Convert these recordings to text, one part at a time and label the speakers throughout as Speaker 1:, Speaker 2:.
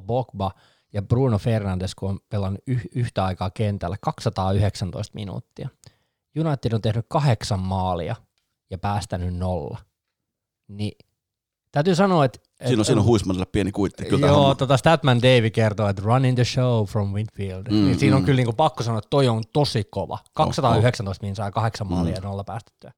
Speaker 1: Paul Pogba ja Bruno Fernandes, kun on pelannut yh- yhtä aikaa kentällä 219 minuuttia. United on tehnyt kahdeksan maalia ja päästänyt nolla. Niin täytyy sanoa, että...
Speaker 2: Siinä on, siinä on Huismanille pieni kuitti. Kyllä
Speaker 1: joo, tota Statman Davy kertoo, että running the show from Winfield. Mm, niin siinä on mm. kyllä niin kuin pakko sanoa, että toi on tosi kova. 219 oh, oh. saa kahdeksan maalia mm. ja nolla päästettyä.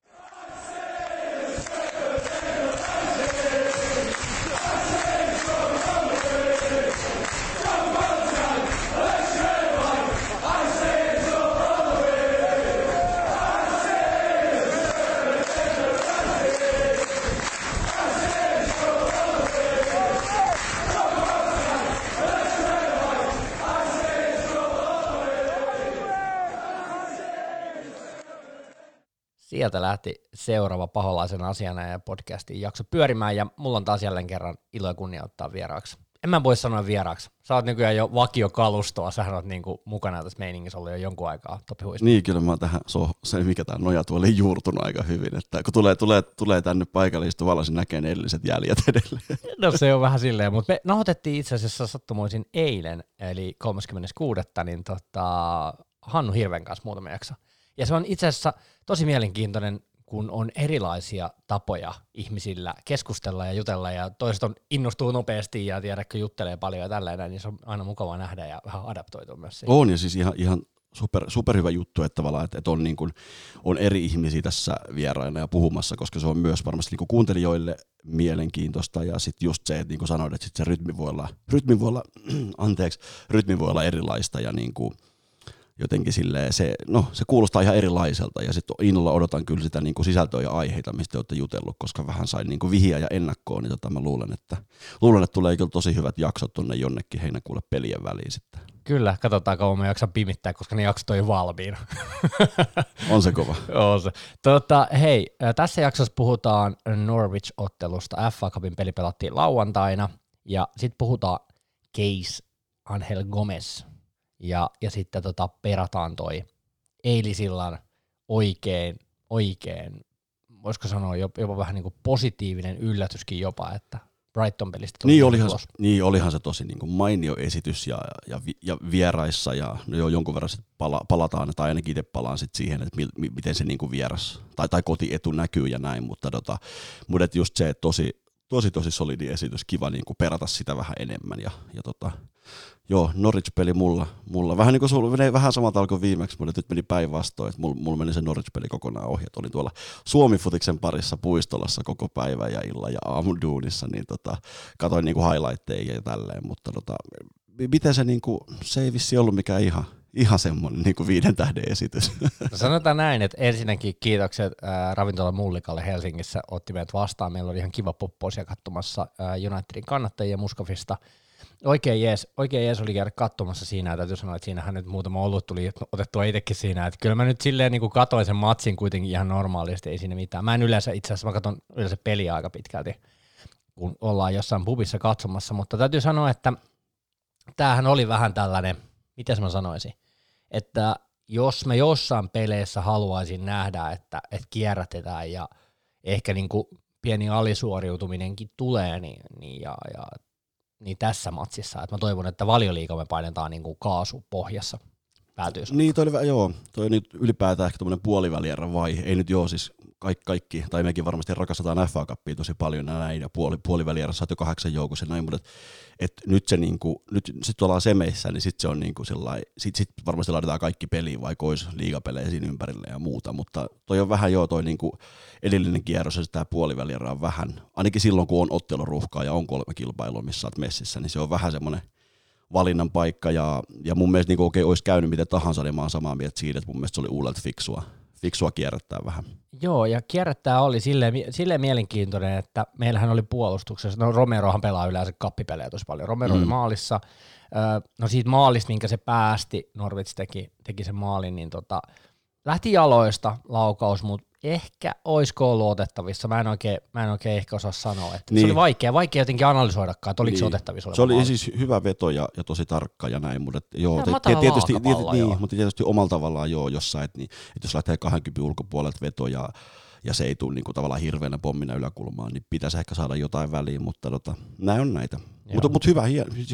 Speaker 1: Sieltä lähti seuraava paholaisen asiana ja podcastin jakso pyörimään, ja mulla on taas jälleen kerran ilo ja kunnia ottaa vieraaksi. En mä voi sanoa vieraaksi. Sä oot nykyään jo vakiokalustoa, sä oot niinku mukana tässä meiningissä ollut jo jonkun aikaa, Topi Huisma.
Speaker 2: Niin, kyllä mä tähän, so, se mikä tämä nojatuoli juurtunut aika hyvin, että kun tulee, tulee, tulee tänne paikalle istuvalla, se näkee ne edelliset jäljet edelleen.
Speaker 1: No se on vähän silleen, mutta me nauhoitettiin itse asiassa sattumoisin eilen, eli 36. niin tota, Hannu Hirven kanssa muutama jakso. Ja se on itse asiassa tosi mielenkiintoinen, kun on erilaisia tapoja ihmisillä keskustella ja jutella, ja toiset on innostuu nopeasti ja tiedäkö juttelee paljon ja tällainen, niin se on aina mukava nähdä ja vähän adaptoitua myös siihen.
Speaker 2: On, ja siis ihan, ihan super, superhyvä juttu, että, että, että on, niin kuin, on eri ihmisiä tässä vieraina ja puhumassa, koska se on myös varmasti niin kuin kuuntelijoille mielenkiintoista, ja sitten just se, että niin kuin sanoit, että sit se rytmi voi olla, rytmi voi olla, anteeksi, rytmi voi olla erilaista, ja niin kuin, jotenkin silleen, se, no, se kuulostaa ihan erilaiselta ja sitten innolla odotan kyllä sitä niin kuin sisältöä ja aiheita, mistä olette jutellut, koska vähän sain niin kuin vihiä ja ennakkoon, niin tota mä luulen että, luulen, että tulee kyllä tosi hyvät jaksot tuonne jonnekin heinäkuulle pelien väliin sitten.
Speaker 1: Kyllä, katsotaan kauan mä jaksan pimittää, koska ne jaksot on jo valmiina.
Speaker 2: on se kova.
Speaker 1: on se. Tota, hei, tässä jaksossa puhutaan Norwich-ottelusta. FA Cupin peli pelattiin lauantaina ja sitten puhutaan Case Angel Gomez ja, ja sitten tota, perataan toi eilisillan oikein, oikein, voisiko sanoa jopa, jopa vähän niin kuin positiivinen yllätyskin jopa, että Brighton pelistä
Speaker 2: niin olihan, tulos. niin olihan se tosi niin kuin mainio esitys ja, ja, ja vieraissa ja no jo jonkun verran sit pala, palataan, tai ainakin itse palaan sit siihen, että mi, mi, miten se niin kuin vieras tai, tai kotietu näkyy ja näin, mutta, tota, mutta just se, että tosi, tosi tosi solidi esitys, kiva niin kuin perata sitä vähän enemmän ja, ja tota, Joo, Norwich-peli mulla. mulla. Vähän niin kuin sulla menee vähän samalta alkoi viimeksi, mutta nyt meni päinvastoin, että mulla, mulla meni se Norwich-peli kokonaan. Että olin tuolla Suomi-futiksen parissa puistolassa koko päivä ja illan ja aamuduunissa, niin tota, katoin niin kuin highlightteja ja tälleen, mutta tota, miten se, niin kuin, se ei vissi ollut mikään ihan, ihan semmoinen niin viiden tähden esitys.
Speaker 1: No sanotaan näin, että ensinnäkin kiitokset äh, Ravintola Mullikalle Helsingissä, otti meidät vastaan. Meillä oli ihan kiva popposia katsomassa äh, Unitedin kannattajia Muskofista – Oikein jees, oikein jees oli käydä katsomassa siinä, ja täytyy sanoa, että siinähän nyt muutama ollut tuli otettua itsekin siinä, että kyllä mä nyt silleen niin katoin sen matsin kuitenkin ihan normaalisti, ei siinä mitään. Mä en yleensä, itse asiassa mä katson yleensä peliä aika pitkälti, kun ollaan jossain pubissa katsomassa, mutta täytyy sanoa, että tämähän oli vähän tällainen, miten mä sanoisin, että jos mä jossain peleissä haluaisin nähdä, että, että kierrätetään ja ehkä niin kuin pieni alisuoriutuminenkin tulee, niin, niin ja, ja niin tässä matsissa. että mä toivon, että valioliiga me painetaan niin kuin kaasu pohjassa päätyy.
Speaker 2: Niin, toi joo, toi nyt ylipäätään ehkä tämmöinen puolivälierä vai ei nyt joo, siis kaikki, kaikki, tai mekin varmasti rakastetaan FA Cupia tosi paljon ja näin, ja puoli, puolivälierässä olet jo kahdeksan joukossa ja näin, mutta et, et nyt se niinku, nyt sit ollaan semeissä, niin sitten se on niinku sellainen, sit, sit varmasti laitetaan kaikki peliin, vaikka olisi liigapelejä siinä ympärillä ja muuta, mutta toi on vähän joo toi niinku edellinen kierros ja tämä puolivälierä on vähän, ainakin silloin kun on otteluruhkaa ja on kolme kilpailua, missä olet messissä, niin se on vähän semmoinen valinnan paikka ja, ja mun mielestä niin okei, olisi käynyt miten tahansa, niin mä oon samaa mieltä siitä, että mun mielestä se oli uudelta fiksua, fiksua kierrättää vähän.
Speaker 1: Joo, ja kierrättää oli silleen, silleen mielenkiintoinen, että meillähän oli puolustuksessa, no Romerohan pelaa yleensä kappipelejä tosi paljon, Romero mm. oli maalissa, no siitä maalista, minkä se päästi, Norwich teki, teki sen maalin, niin tota, lähti jaloista laukaus, mutta ehkä oisko ollut otettavissa. Mä en oikein, mä en oikein ehkä osaa sanoa. Että niin. Se oli vaikea, vaikea jotenkin analysoidakaan, että oliko niin. se otettavissa.
Speaker 2: Se oli maali. siis hyvä veto ja, ja tosi tarkka ja näin, mutta joo, te, tietysti, tietysti, niin, mutta tietysti omalla tavallaan joo jossain, että, niin, että jos lähtee 20 ulkopuolelta veto ja ja se ei tule niin kuin, tavallaan hirveänä pommina yläkulmaan, niin pitäisi ehkä saada jotain väliin, mutta tota, näin on näitä. Mutta, mutta hyvä,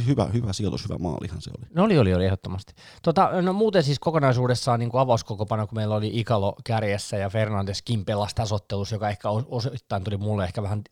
Speaker 2: hyvä, hyvä sijoitus, hyvä maalihan se oli.
Speaker 1: No oli, oli, oli ehdottomasti. Tota, no muuten siis kokonaisuudessaan niin avauskokopana, kun meillä oli Ikalo kärjessä ja Fernandes Kim pelasi tasottelussa, joka ehkä osittain tuli mulle ehkä vähän,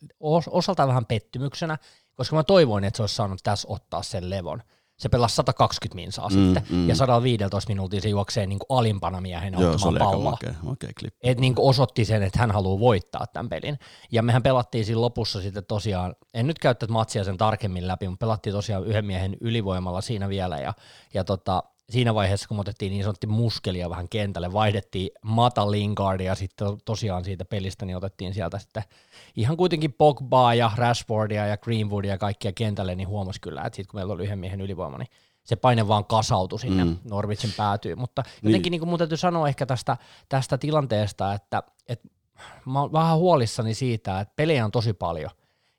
Speaker 1: osaltaan vähän pettymyksenä, koska mä toivoin, että se olisi saanut tässä ottaa sen levon se pelasi 120 minsaa mm, sitten, mm. ja 115 minuutin se juoksee niin kuin alimpana miehenä Joo, ottamaan palloa. Makea, makea Et niin kuin osoitti sen, että hän haluaa voittaa tämän pelin. Ja mehän pelattiin siinä lopussa sitten tosiaan, en nyt käyttänyt matsia sen tarkemmin läpi, mutta pelattiin tosiaan yhden miehen ylivoimalla siinä vielä, ja, ja tota, siinä vaiheessa, kun otettiin niin sanottu muskelia vähän kentälle, vaihdettiin Mata Lingardia ja sitten tosiaan siitä pelistä niin otettiin sieltä sitten ihan kuitenkin Pogbaa ja Rashfordia ja Greenwoodia ja kaikkia kentälle, niin huomasi kyllä, että sitten kun meillä oli yhden miehen ylivoima, niin se paine vaan kasautui sinne mm. Norwichin päätyy, mutta jotenkin niin. niin kuin mun täytyy sanoa ehkä tästä, tästä tilanteesta, että, että mä oon vähän huolissani siitä, että pelejä on tosi paljon,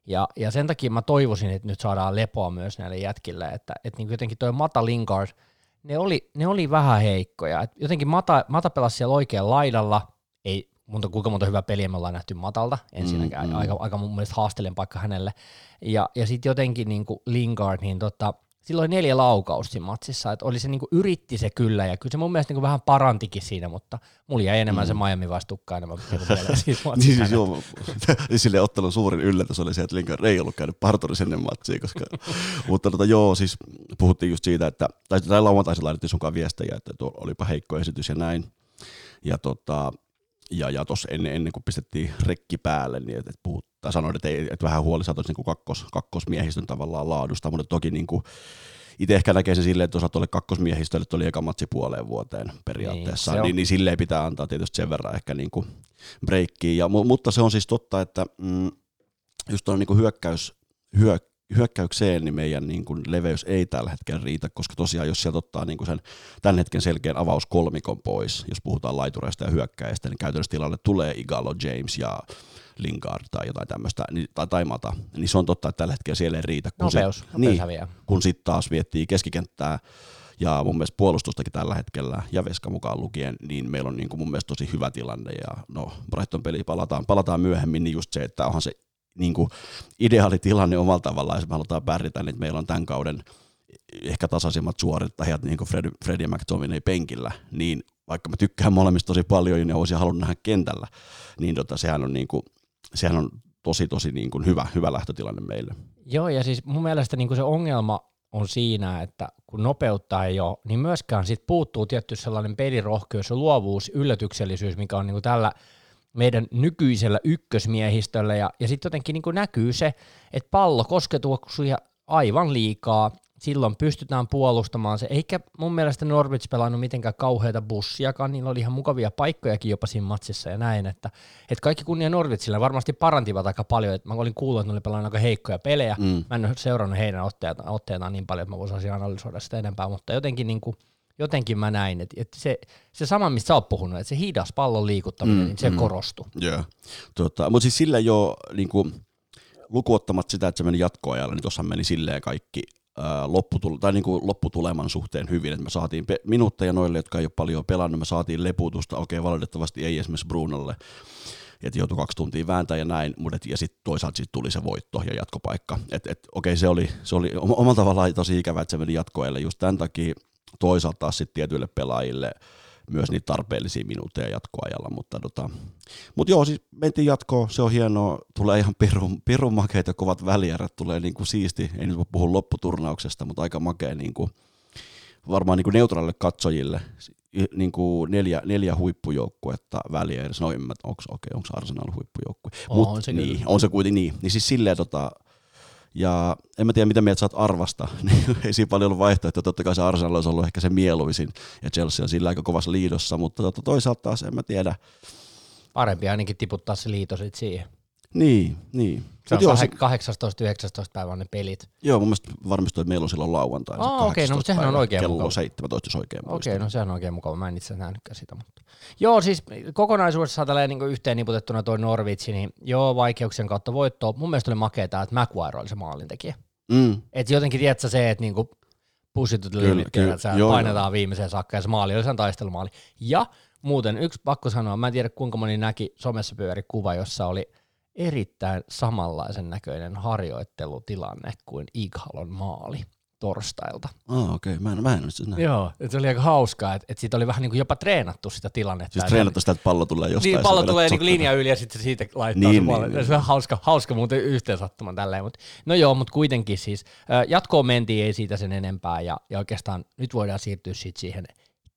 Speaker 1: ja, ja sen takia mä toivoisin, että nyt saadaan lepoa myös näille jätkille, että, että niin jotenkin toi Mata Lingard – ne oli, ne oli vähän heikkoja. Et jotenkin Mata, Mata pelasi siellä oikealla laidalla, ei monta, kuinka monta hyvää peliä me ollaan nähty Matalta ensinnäkään, mm, mm. aika, aika mun mielestä haastelen paikka hänelle. Ja, ja sitten jotenkin niin kuin Lingard, niin tota, silloin neljä laukausta siinä matsissa, että oli se niinku yritti se kyllä, ja kyllä se mun mielestä niinku vähän parantikin siinä, mutta mulla jäi enemmän mm. se Miami vastukkaan enemmän
Speaker 2: niin siis joo, sille ottelun suurin yllätys oli se, että Lingard ei ollut käynyt parturissa ennen matsia, koska, mutta tota, joo, siis puhuttiin just siitä, että, tai, tai lauantaisin laitettiin sunkaan viestejä, että tuo olipa heikko esitys ja näin, ja tota, ja, ja tuossa ennen, ennen kuin pistettiin rekki päälle, niin että et puhut, tai sanoin, että, ei, että vähän huoli saatoisi niin kakkos, kakkosmiehistön tavallaan laadusta, mutta toki niin kuin, itse ehkä näkee sen silleen, että osa tuolle kakkosmiehistölle tuli eka matsi puoleen vuoteen periaatteessa, niin, niin, niin silleen pitää antaa tietysti sen verran ehkä niin kuin breikkiä, ja, mutta se on siis totta, että mm, just tuon niin hyökkäys, hyö, hyökkäykseen niin meidän niin kuin leveys ei tällä hetkellä riitä, koska tosiaan jos sieltä ottaa niin kuin sen tämän hetken selkeän avauskolmikon pois, jos puhutaan laitureista ja hyökkäistä, niin käytännössä tilalle tulee Igalo, James ja Lingard tai jotain tämmöistä, niin, tai, tai Mata, niin se on totta, että tällä hetkellä siellä ei riitä.
Speaker 1: Kun nopeus,
Speaker 2: se, niin, kun sitten taas viettii keskikenttää, ja mun mielestä puolustustakin tällä hetkellä, ja Veska mukaan lukien, niin meillä on niin kuin mun mielestä tosi hyvä tilanne, ja no Brighton peli palataan, palataan myöhemmin, niin just se, että onhan se niin kuin ideaali tilanne omalla tavallaan, jos me halutaan pärjätä, niin meillä on tämän kauden ehkä tasaisimmat suorittajat, niin kuin Fred, Fred ja McTominay penkillä, niin vaikka mä tykkään molemmista tosi paljon niin olisin halunnut nähdä kentällä, niin tota, sehän on, niin kuin, sehän on tosi tosi niin kuin hyvä, hyvä lähtötilanne meille.
Speaker 1: Joo, ja siis mun mielestä niin kuin se ongelma on siinä, että kun nopeutta ei ole, niin myöskään sit puuttuu tietty sellainen pelirohkeus ja luovuus, yllätyksellisyys, mikä on niin kuin tällä meidän nykyisellä ykkösmiehistöllä, ja, ja sitten jotenkin niin kuin näkyy se, että pallo kosketuksia aivan liikaa, silloin pystytään puolustamaan se, eikä mun mielestä Norwich pelannut mitenkään kauheita bussiakaan, niillä oli ihan mukavia paikkojakin jopa siinä matsissa ja näin, että, että kaikki kunnia Norwichille. Varmasti parantivat aika paljon, että mä olin kuullut, että ne oli pelannut aika heikkoja pelejä, mm. mä en ole seurannut heidän otteitaan niin paljon, että mä voisin analysoida sitä enempää, mutta jotenkin niin kuin, jotenkin mä näin, että, että se, se sama, mistä sä oot puhunut, että se hidas pallon liikuttaminen, mm, niin se mm. korostui.
Speaker 2: Yeah. Tota, mutta siis sillä jo niin kuin, lukuottamat sitä, että se meni jatkoajalla, niin tuossa meni silleen kaikki lopputul- tai niin kuin lopputuleman suhteen hyvin, että me saatiin pe- minuutteja noille, jotka ei ole paljon pelannut, me saatiin leputusta, okei valitettavasti ei esimerkiksi Brunolle, että joutui kaksi tuntia vääntää ja näin, mutta et, ja sitten toisaalta sit tuli se voitto ja jatkopaikka. Et, et, okei, se oli, se oli omalla tavallaan tosi ikävä, että se meni jatkoajalle just tämän takia, toisaalta taas sitten tietyille pelaajille myös niitä tarpeellisia minuutteja jatkoajalla, mutta tota, mut joo, siis mentiin jatkoon, se on hienoa, tulee ihan pirun, pirun makeita kovat välierät, tulee niinku siisti, ei nyt puhu lopputurnauksesta, mutta aika makea niinku, varmaan niinku neutraalille katsojille, niinku neljä, neljä huippujoukkuetta välierässä, no en mä, onko okay, Arsenal huippujoukkue,
Speaker 1: Mut, on se
Speaker 2: niin, on se kuitenkin niin, niin siis silleen tota, ja en mä tiedä, mitä mieltä sä oot arvasta. Niin ei siinä paljon ollut vaihtoehtoja. Totta kai se Arsenal olisi ollut ehkä se mieluisin. Ja Chelsea on sillä aika kovassa liidossa, mutta toisaalta taas en mä tiedä.
Speaker 1: Parempi ainakin tiputtaa se liito sitten siihen.
Speaker 2: Niin, niin.
Speaker 1: Se on joo, 18-19 päivän on ne pelit.
Speaker 2: Joo, mun mielestä varmistui, että meillä on silloin lauantai.
Speaker 1: Oh, okei, okay, no mutta sehän on oikein
Speaker 2: kello
Speaker 1: mukava.
Speaker 2: 17, jos oikein
Speaker 1: Okei, okay, no sehän on oikein mukava. Mä en itse nähnytkään sitä. Mutta. Joo, siis kokonaisuudessaan tällä niin yhteen niputettuna tuo Norwich, niin joo, vaikeuksien kautta voittoa. Mun mielestä oli makeeta, että Maguire oli se maalintekijä. Mm. Että jotenkin tiedätkö se, että niinku pussitut limit, että joo, painetaan joo. viimeiseen saakka ja se maali oli sen taistelumaali. Ja muuten yksi pakko sanoa, mä en tiedä kuinka moni näki somessa pyöri kuva, jossa oli erittäin samanlaisen näköinen harjoittelutilanne kuin Ighalon maali torstailta.
Speaker 2: Ah, okei. Okay. Mä en, mä en sitä
Speaker 1: Joo, se oli aika hauskaa, että, että siitä oli vähän niin kuin jopa treenattu sitä tilannetta.
Speaker 2: Siis treenattu sitä, että pallo tulee jostain.
Speaker 1: Niin, pallo tulee niin linja yli ja sitten siitä laittaa
Speaker 2: Niin,
Speaker 1: se
Speaker 2: niin,
Speaker 1: niin,
Speaker 2: niin.
Speaker 1: Se on hauska, hauska muuten yhteen sattuman tälleen. Mutta, no joo, mutta kuitenkin siis jatkoon mentiin, ei siitä sen enempää ja, ja oikeastaan nyt voidaan siirtyä sitten siihen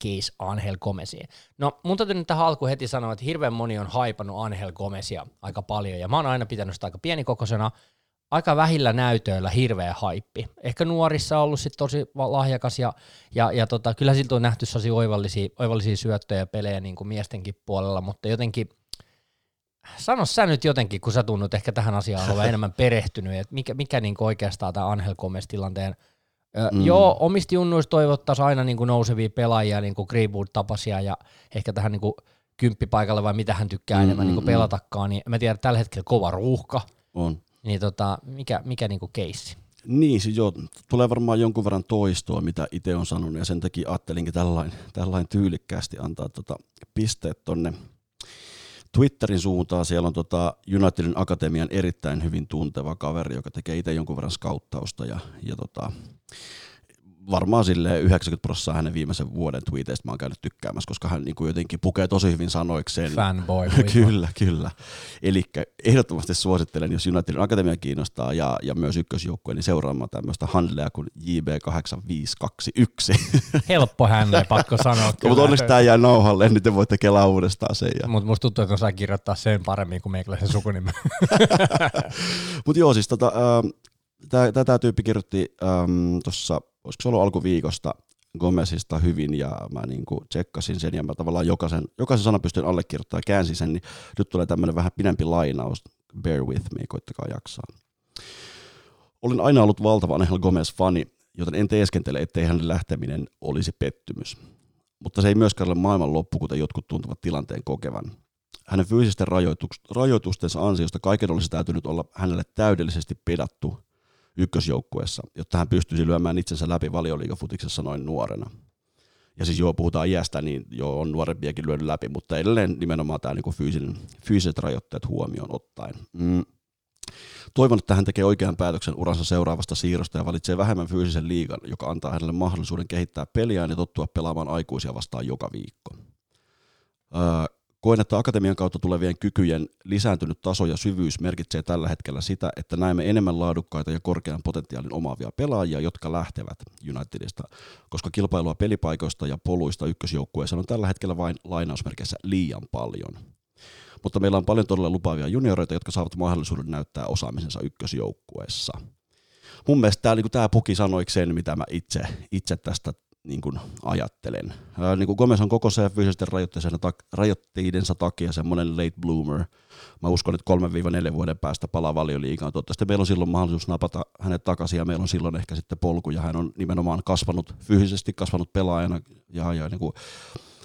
Speaker 1: case Angel Gomesiin. No mun täytyy nyt tähän alkuun heti sanoa, että hirveän moni on haipannut Angel Gomesia aika paljon ja mä oon aina pitänyt sitä aika pienikokoisena, aika vähillä näytöillä hirveä haippi. Ehkä nuorissa on ollut sit tosi lahjakas ja, ja, ja tota, kyllä siltä on nähty sellaisia oivallisia, oivallisia syöttöjä ja pelejä niin kuin miestenkin puolella, mutta jotenkin sano sä nyt jotenkin, kun sä tunnut ehkä tähän asiaan olevan enemmän perehtynyt, että mikä, mikä niin oikeastaan tämä Angel Gomez tilanteen Mm. Joo, omista junnuista toivottaisiin aina niin kuin nousevia pelaajia, niin kuin Greenwood tapasia ja ehkä tähän niin kuin kymppipaikalle vai mitä hän tykkää
Speaker 2: Mm,
Speaker 1: enemmän
Speaker 2: mm,
Speaker 1: niin kuin
Speaker 2: mm.
Speaker 1: pelatakaan, niin mä tiedän, että tällä hetkellä kova ruuhka,
Speaker 2: On.
Speaker 1: niin tota, mikä, mikä niin kuin keissi?
Speaker 2: Niin, siis joo, tulee varmaan jonkun verran toistoa, mitä itse on sanonut, ja sen takia ajattelinkin tällainen, tällainen tyylikkäästi antaa tota pisteet tonne Twitterin suuntaan. Siellä on tota Unitedin Akatemian erittäin hyvin tunteva kaveri, joka tekee itse jonkun verran skauttausta, ja, ja tota, varmaan sille 90 prosenttia hänen viimeisen vuoden tweeteistä mä oon käynyt tykkäämässä, koska hän niin kuin jotenkin pukee tosi hyvin sanoikseen
Speaker 1: Fanboy.
Speaker 2: kyllä, kyllä. Eli ehdottomasti suosittelen, jos Unitedin Akatemia kiinnostaa ja, ja myös ykkösjoukkue, niin seuraamaan tämmöistä handlea kuin JB8521.
Speaker 1: Helppo hänelle, pakko sanoa.
Speaker 2: Mutta onneksi tämä jää nauhalle, niin te voitte kelaa uudestaan sen. Ja...
Speaker 1: Mutta musta tuntuu, että osaa kirjoittaa sen paremmin kuin meikäläisen sukunimen.
Speaker 2: Mutta joo, siis tota, tämä tyyppi kirjoitti ähm, tuossa, olisiko se ollut alkuviikosta, Gomezista hyvin ja mä niinku tsekkasin sen ja mä tavallaan jokaisen, jokaisen sanan pystyn allekirjoittamaan ja käänsin sen, niin nyt tulee tämmöinen vähän pidempi lainaus. Bear with me, koittakaa jaksaa. Olen aina ollut valtava Angel Gomez-fani, joten en teeskentele, ettei hänen lähteminen olisi pettymys. Mutta se ei myöskään ole maailman loppu, kuten jotkut tuntuvat tilanteen kokevan. Hänen fyysisten rajoitus- rajoitustensa ansiosta kaiken olisi täytynyt olla hänelle täydellisesti pedattu ykkösjoukkueessa, jotta hän pystyisi lyömään itsensä läpi valioliigafutiksessa noin nuorena. Ja siis joo, puhutaan iästä, niin joo, on nuorempiakin lyönyt läpi, mutta edelleen nimenomaan tämä niinku fyysinen, fyysiset rajoitteet huomioon ottaen. Mm. Toivon, että hän tekee oikean päätöksen uransa seuraavasta siirrosta ja valitsee vähemmän fyysisen liigan, joka antaa hänelle mahdollisuuden kehittää peliään ja tottua pelaamaan aikuisia vastaan joka viikko. Öö, koen, että akatemian kautta tulevien kykyjen lisääntynyt taso ja syvyys merkitsee tällä hetkellä sitä, että näemme enemmän laadukkaita ja korkean potentiaalin omaavia pelaajia, jotka lähtevät Unitedista, koska kilpailua pelipaikoista ja poluista ykkösjoukkueessa on tällä hetkellä vain lainausmerkeissä liian paljon. Mutta meillä on paljon todella lupaavia junioreita, jotka saavat mahdollisuuden näyttää osaamisensa ykkösjoukkueessa. Mun mielestä tämä niinku, tää puki sanoiksi sen, mitä mä itse, itse tästä niin kuin ajattelen. Ää, niin kuin Gomez on koko se fyysisten rajoitteidensa, tak- rajoitteidensa takia semmoinen late bloomer. Mä uskon, että 3-4 vuoden päästä palaa valioliigaan. Toivottavasti meillä on silloin mahdollisuus napata hänet takaisin ja meillä on silloin ehkä sitten polku ja hän on nimenomaan kasvanut fyysisesti, kasvanut pelaajana ja, ja niin kuin,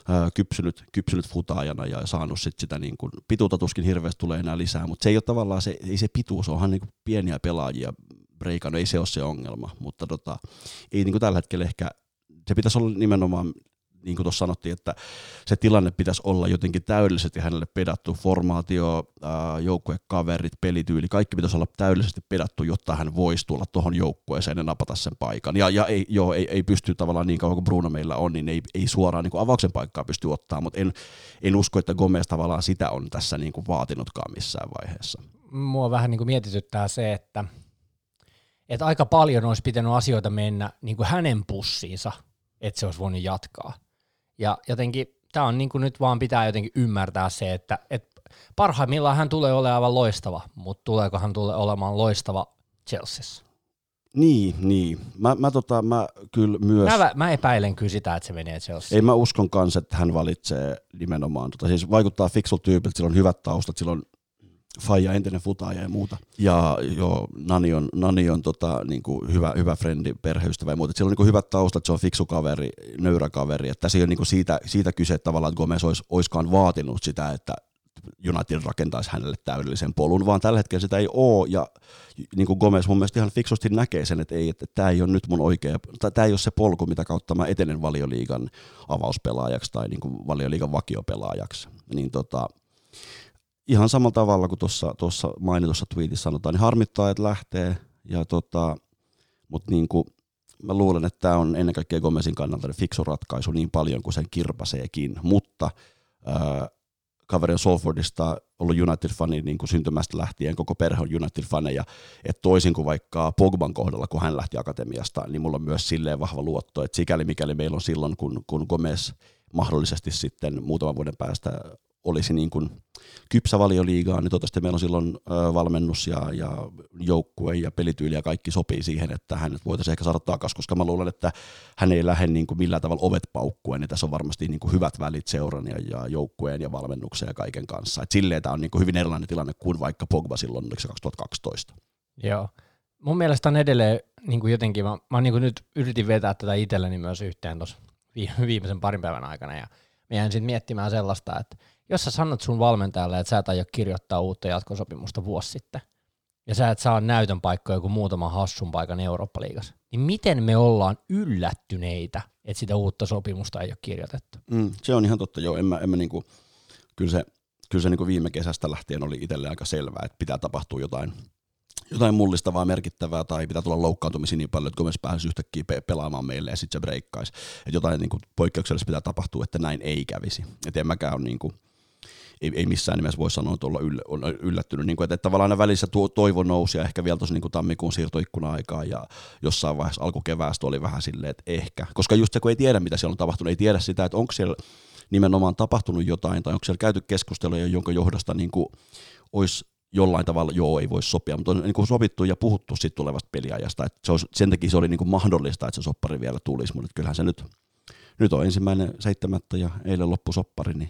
Speaker 2: ää, kypsynyt, kypsynyt futaajana ja saanut sit sitä niin kuin, pituutta tuskin hirveästi tulee enää lisää, mutta se ei ole tavallaan se, ei se pituus, onhan niin kuin pieniä pelaajia breikannut, ei se ole se ongelma, mutta tota, ei niin kuin tällä hetkellä ehkä se pitäisi olla nimenomaan, niin kuin tuossa sanottiin, että se tilanne pitäisi olla jotenkin täydellisesti hänelle pedattu, formaatio, joukkuekaverit, pelityyli, kaikki pitäisi olla täydellisesti pedattu, jotta hän voisi tulla tuohon joukkueeseen ja napata sen paikan. Ja, ja ei, joo, ei, ei pysty tavallaan niin kauan kuin Bruno meillä on, niin ei, ei suoraan niin kuin avauksen paikkaa pysty ottaa, mutta en, en usko, että Gomez tavallaan sitä on tässä niin kuin vaatinutkaan missään vaiheessa.
Speaker 1: Mua vähän niin kuin mietityttää se, että, että aika paljon olisi pitänyt asioita mennä niin kuin hänen pussiinsa, että se olisi voinut jatkaa. Ja jotenkin tämä on niin kuin nyt vaan pitää jotenkin ymmärtää se, että, että parhaimmillaan hän tulee olemaan aivan loistava, mutta tuleeko hän tulee olemaan loistava Chelseassa?
Speaker 2: Niin, niin. Mä, mä, tota, mä kyllä myös...
Speaker 1: Mä, mä epäilen kyllä sitä, että se menee Chelsea.
Speaker 2: Ei mä uskon kanssa, että hän valitsee nimenomaan, tota, siis vaikuttaa fiksulta tyypiltä, sillä on hyvät taustat, sillä on faija, entinen futaaja ja muuta. Ja joo, Nani on, Nani on tota, niin kuin hyvä, hyvä frendi, perheystävä ja muuta. Et Sillä on niin kuin hyvät taustat, se on fiksu kaveri, nöyrä kaveri. Että tässä ei ole niin kuin siitä, siitä kyse että tavallaan, että Gomez olisi, oiskaan vaatinut sitä, että United rakentaisi hänelle täydellisen polun, vaan tällä hetkellä sitä ei ole, ja niin kuin Gomez mun mielestä ihan fiksusti näkee sen, että, ei, että tämä ei ole nyt mun oikea, tämä ei ole se polku, mitä kautta mä etenen valioliigan avauspelaajaksi tai niin kuin valioliigan vakiopelaajaksi. Niin tota, ihan samalla tavalla kuin tuossa mainitussa tweetissä sanotaan, niin harmittaa, että lähtee, ja tota, mutta niin kuin, mä luulen, että tämä on ennen kaikkea Gomezin kannalta fiksu ratkaisu niin paljon kuin sen kirpaseekin, mutta ää, kaveri on Salfordista ollut United-fani niin kuin syntymästä lähtien, koko perhe on United-faneja, että toisin kuin vaikka Pogban kohdalla, kun hän lähti akatemiasta, niin mulla on myös silleen vahva luotto, että sikäli mikäli meillä on silloin, kun, kun Gomez mahdollisesti sitten muutaman vuoden päästä olisi niin kuin kypsä valioliigaa, niin toivottavasti meillä on silloin valmennus ja, ja joukkue ja pelityyli ja kaikki sopii siihen, että hänet voitaisiin ehkä saada takaisin, koska mä luulen, että hän ei lähde niin kuin millään tavalla ovet paukkuen, niin tässä on varmasti niin kuin hyvät välit seuran ja, ja joukkueen ja valmennuksen ja kaiken kanssa. Et silleen tämä on niin kuin hyvin erilainen tilanne kuin vaikka Pogba silloin 2012.
Speaker 1: Joo. Mun mielestä on edelleen niin kuin jotenkin, mä, mä niin kuin nyt yritin vetää tätä itselleni myös yhteen tuossa viimeisen parin päivän aikana ja mä jäin sitten miettimään sellaista, että jos sä sanot sun valmentajalle, että sä et aio kirjoittaa uutta jatkosopimusta vuosi sitten, ja sä et saa näytön paikkoja kuin muutama hassun paikan Eurooppa-liigassa, niin miten me ollaan yllättyneitä, että sitä uutta sopimusta ei ole kirjoitettu?
Speaker 2: Mm, se on ihan totta, joo. En mä, en mä niinku, kyllä se, kyllä se niinku viime kesästä lähtien oli itselle aika selvää, että pitää tapahtua jotain, jotain mullistavaa, merkittävää, tai pitää tulla loukkaantumisia niin paljon, että Gomez pääsisi yhtäkkiä pe- pelaamaan meille ja sitten se breikkaisi. Että jotain niinku poikkeuksellista pitää tapahtua, että näin ei kävisi. Että en mäkään ole niinku, ei, ei missään nimessä voi sanoa, että olla yllä, on yllättynyt. Niin kuin, että, että tavallaan aina välissä tuo, toivo nousi ja ehkä vielä tuossa niin tammikuun siirtoikkuna-aikaa ja jossain vaiheessa alkukeväästä oli vähän silleen, että ehkä. Koska just se, kun ei tiedä, mitä siellä on tapahtunut, ei tiedä sitä, että onko siellä nimenomaan tapahtunut jotain tai onko siellä käyty keskusteluja, jonka johdosta niin kuin olisi jollain tavalla, joo, ei voi sopia, mutta on niin kuin sopittu ja puhuttu siitä tulevasta peliajasta. Että se olisi, sen takia se oli niin kuin mahdollista, että se soppari vielä tulisi, mutta kyllähän se nyt, nyt on ensimmäinen seitsemättä ja eilen loppu soppari, niin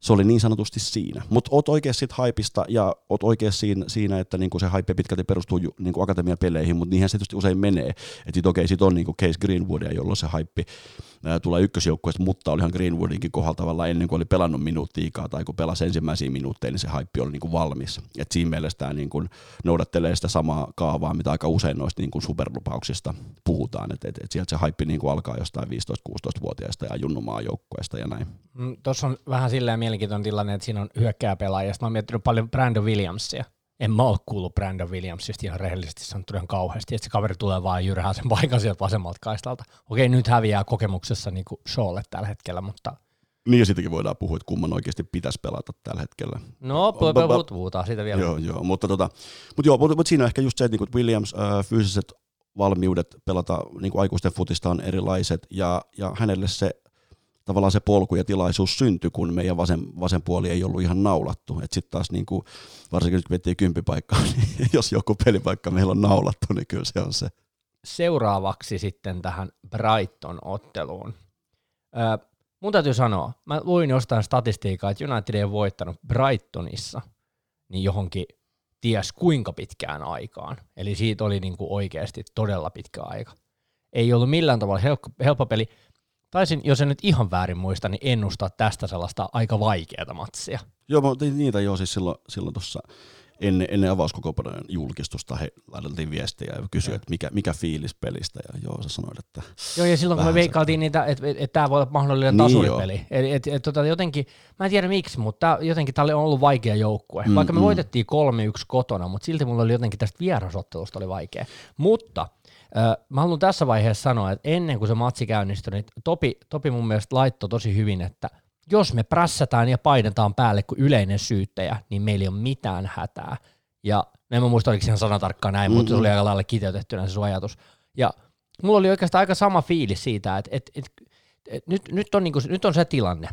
Speaker 2: se oli niin sanotusti siinä. Mutta oot oikeassa siitä haipista ja oot oikeassa siinä, siinä että niinku se hype pitkälti perustuu niinku akatemiapeleihin, mutta niinhän se tietysti usein menee. Että okei, okay, sit on niinku Case Greenwoodia, jolloin se hype ää, tulee ykkösjoukkueesta, mutta olihan Greenwoodinkin kohdalla tavallaan ennen kuin oli pelannut minuuttiikaa tai kun pelasi ensimmäisiä minuutteja, niin se hype oli niinku valmis. Et siinä mielessä tämä niinku noudattelee sitä samaa kaavaa, mitä aika usein noista niinku superlupauksista puhutaan, että et, et sieltä se hype niinku alkaa jostain 15-16-vuotiaista ja junnumaa joukkueesta ja näin.
Speaker 1: Mm, Tuossa on vähän silleen mielenkiintoinen tilanne, että siinä on hyökkääpelaajia. Mä oon miettinyt paljon Brandon Williamsia. En mä ole kuullut Brandon Williamsista ihan rehellisesti sanottuna ihan kauheasti, että se kaveri tulee vaan jyrhää sen paikan sieltä vasemmalta kaistalta. Okei, nyt häviää kokemuksessa niin kuin Shawlle tällä hetkellä, mutta
Speaker 2: niin ja siitäkin voidaan puhua, että kumman oikeasti pitäisi pelata tällä hetkellä.
Speaker 1: No, puhutaan siitä vielä.
Speaker 2: Joo, joo, mutta, tota, mutta, joo, mutta, mutta siinä on ehkä just se, että niin Williams äh, fyysiset valmiudet pelata niin kuin aikuisten futista on erilaiset, ja, ja hänelle se tavallaan se polku ja tilaisuus syntyi, kun meidän vasen, vasen puoli ei ollut ihan naulattu. Sitten taas niin kuin, varsinkin nyt kun miettii kympipaikkaa, niin jos joku pelipaikka meillä on naulattu, niin kyllä se on se.
Speaker 1: Seuraavaksi sitten tähän Brighton-otteluun. Öö, mun täytyy sanoa, mä luin jostain statistiikkaa, että United ei voittanut Brightonissa niin johonkin ties kuinka pitkään aikaan. Eli siitä oli niin kuin oikeasti todella pitkä aika. Ei ollut millään tavalla helppo, helppo peli taisin, jos en nyt ihan väärin muista, niin ennustaa tästä sellaista aika vaikeaa matsia.
Speaker 2: Joo, mutta niitä jo siis silloin, silloin tuossa ennen, ennen avauskokopainen julkistusta he laitettiin viestiä ja kysyi, että mikä, mikä fiilis pelistä, ja joo, sä sanoit, että...
Speaker 1: Joo, ja silloin kun me veikkailtiin niitä, että et, et, tämä voi olla mahdollinen niin tasuripeli. Eli et, et, tota, jotenkin, mä en tiedä miksi, mutta tää, jotenkin tämä on ollut vaikea joukkue. Mm, Vaikka me mm. voitettiin 3-1 kotona, mutta silti mulla oli jotenkin tästä vierasottelusta oli vaikea. Mutta Mä haluan tässä vaiheessa sanoa, että ennen kuin se matsi käynnistyi, niin Topi, Topi mun mielestä laittoi tosi hyvin, että jos me prässätään ja painetaan päälle kuin yleinen syyttäjä, niin meillä ei ole mitään hätää. Ja en mä muista, oliko ihan sanatarkkaan näin, mm-hmm. mutta se oli aika lailla kiteytettynä se sun ajatus. Ja mulla oli oikeastaan aika sama fiilis siitä, että, että, että, että nyt, nyt, on, niin kuin, nyt on se tilanne,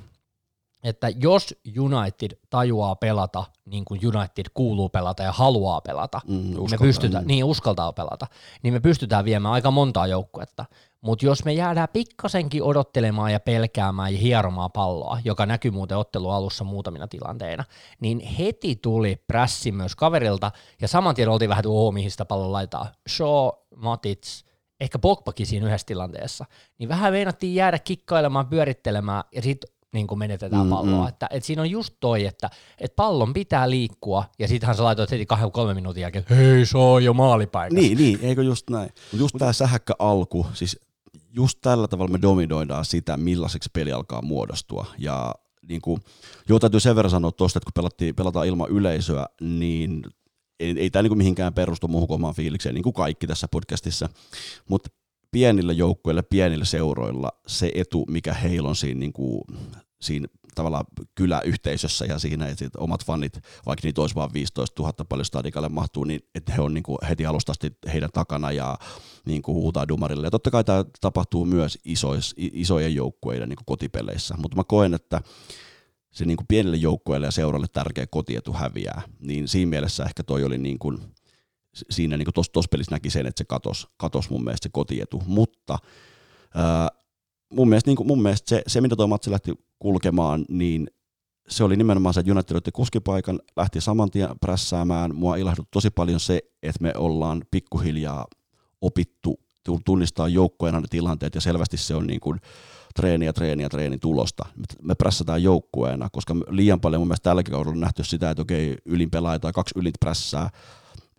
Speaker 1: että jos United tajuaa pelata niin kuin United kuuluu pelata ja haluaa pelata, mm, niin me pystytään, mm. niin uskaltaa pelata, niin me pystytään viemään aika montaa joukkuetta. Mutta jos me jäädään pikkasenkin odottelemaan ja pelkäämään ja hieromaan palloa, joka näkyy muuten ottelu alussa muutamina tilanteina, niin heti tuli prässi myös kaverilta, ja saman tien oltiin vähän, että mihin sitä pallon laittaa. Shaw, Matits, ehkä Pogbakin siinä yhdessä tilanteessa, niin vähän meinattiin jäädä kikkailemaan, pyörittelemään, ja sitten niin kuin menetetään mm, palloa. Mm. Että, että siinä on just toi, että, että pallon pitää liikkua, ja sittenhän sä laitoit heti kahden kolmen minuutin jälkeen, että hei, se on jo maalipaikassa.
Speaker 2: Niin, niin, eikö just näin. Just tämä sähäkkä alku, siis just tällä tavalla me dominoidaan sitä, millaiseksi peli alkaa muodostua. Ja niin kuin, joo, täytyy sen verran sanoa tuosta, että kun pelattiin, pelataan ilman yleisöä, niin ei, ei tämä niin mihinkään perustu muuhun omaan fiilikseen, niin kuin kaikki tässä podcastissa, mutta pienillä joukkueilla, pienillä seuroilla se etu, mikä heillä on siinä, niin kuin, siinä tavallaan kyläyhteisössä ja siinä, että omat fanit, vaikka niitä olisi vain 15 000 paljon stadikalle mahtuu, niin että he on niin kuin heti alusta asti heidän takana ja niin kuin huutaa dumarille. Ja totta kai tämä tapahtuu myös isois, isojen joukkueiden niin kuin kotipeleissä, mutta mä koen, että se niin kuin pienille joukkueille ja seuralle tärkeä kotietu häviää, niin siinä mielessä ehkä toi oli niin kuin, siinä niin tuossa pelissä näki sen, että se katos, katos mun mielestä se kotietu, mutta ää, mun mielestä, niin kuin, mun mielestä se, se, mitä tuo matsi lähti kulkemaan, niin se oli nimenomaan se, että United otti kuskipaikan, lähti saman tien prässäämään. Mua ilahdutti tosi paljon se, että me ollaan pikkuhiljaa opittu tunnistaa joukkojen ne tilanteet, ja selvästi se on niin kuin treeniä, treeniä, treenin tulosta. Me prässätään joukkueena, koska liian paljon mun mielestä tälläkin kaudella on nähty sitä, että okei, ylin pelaaja tai kaksi ylin prässää,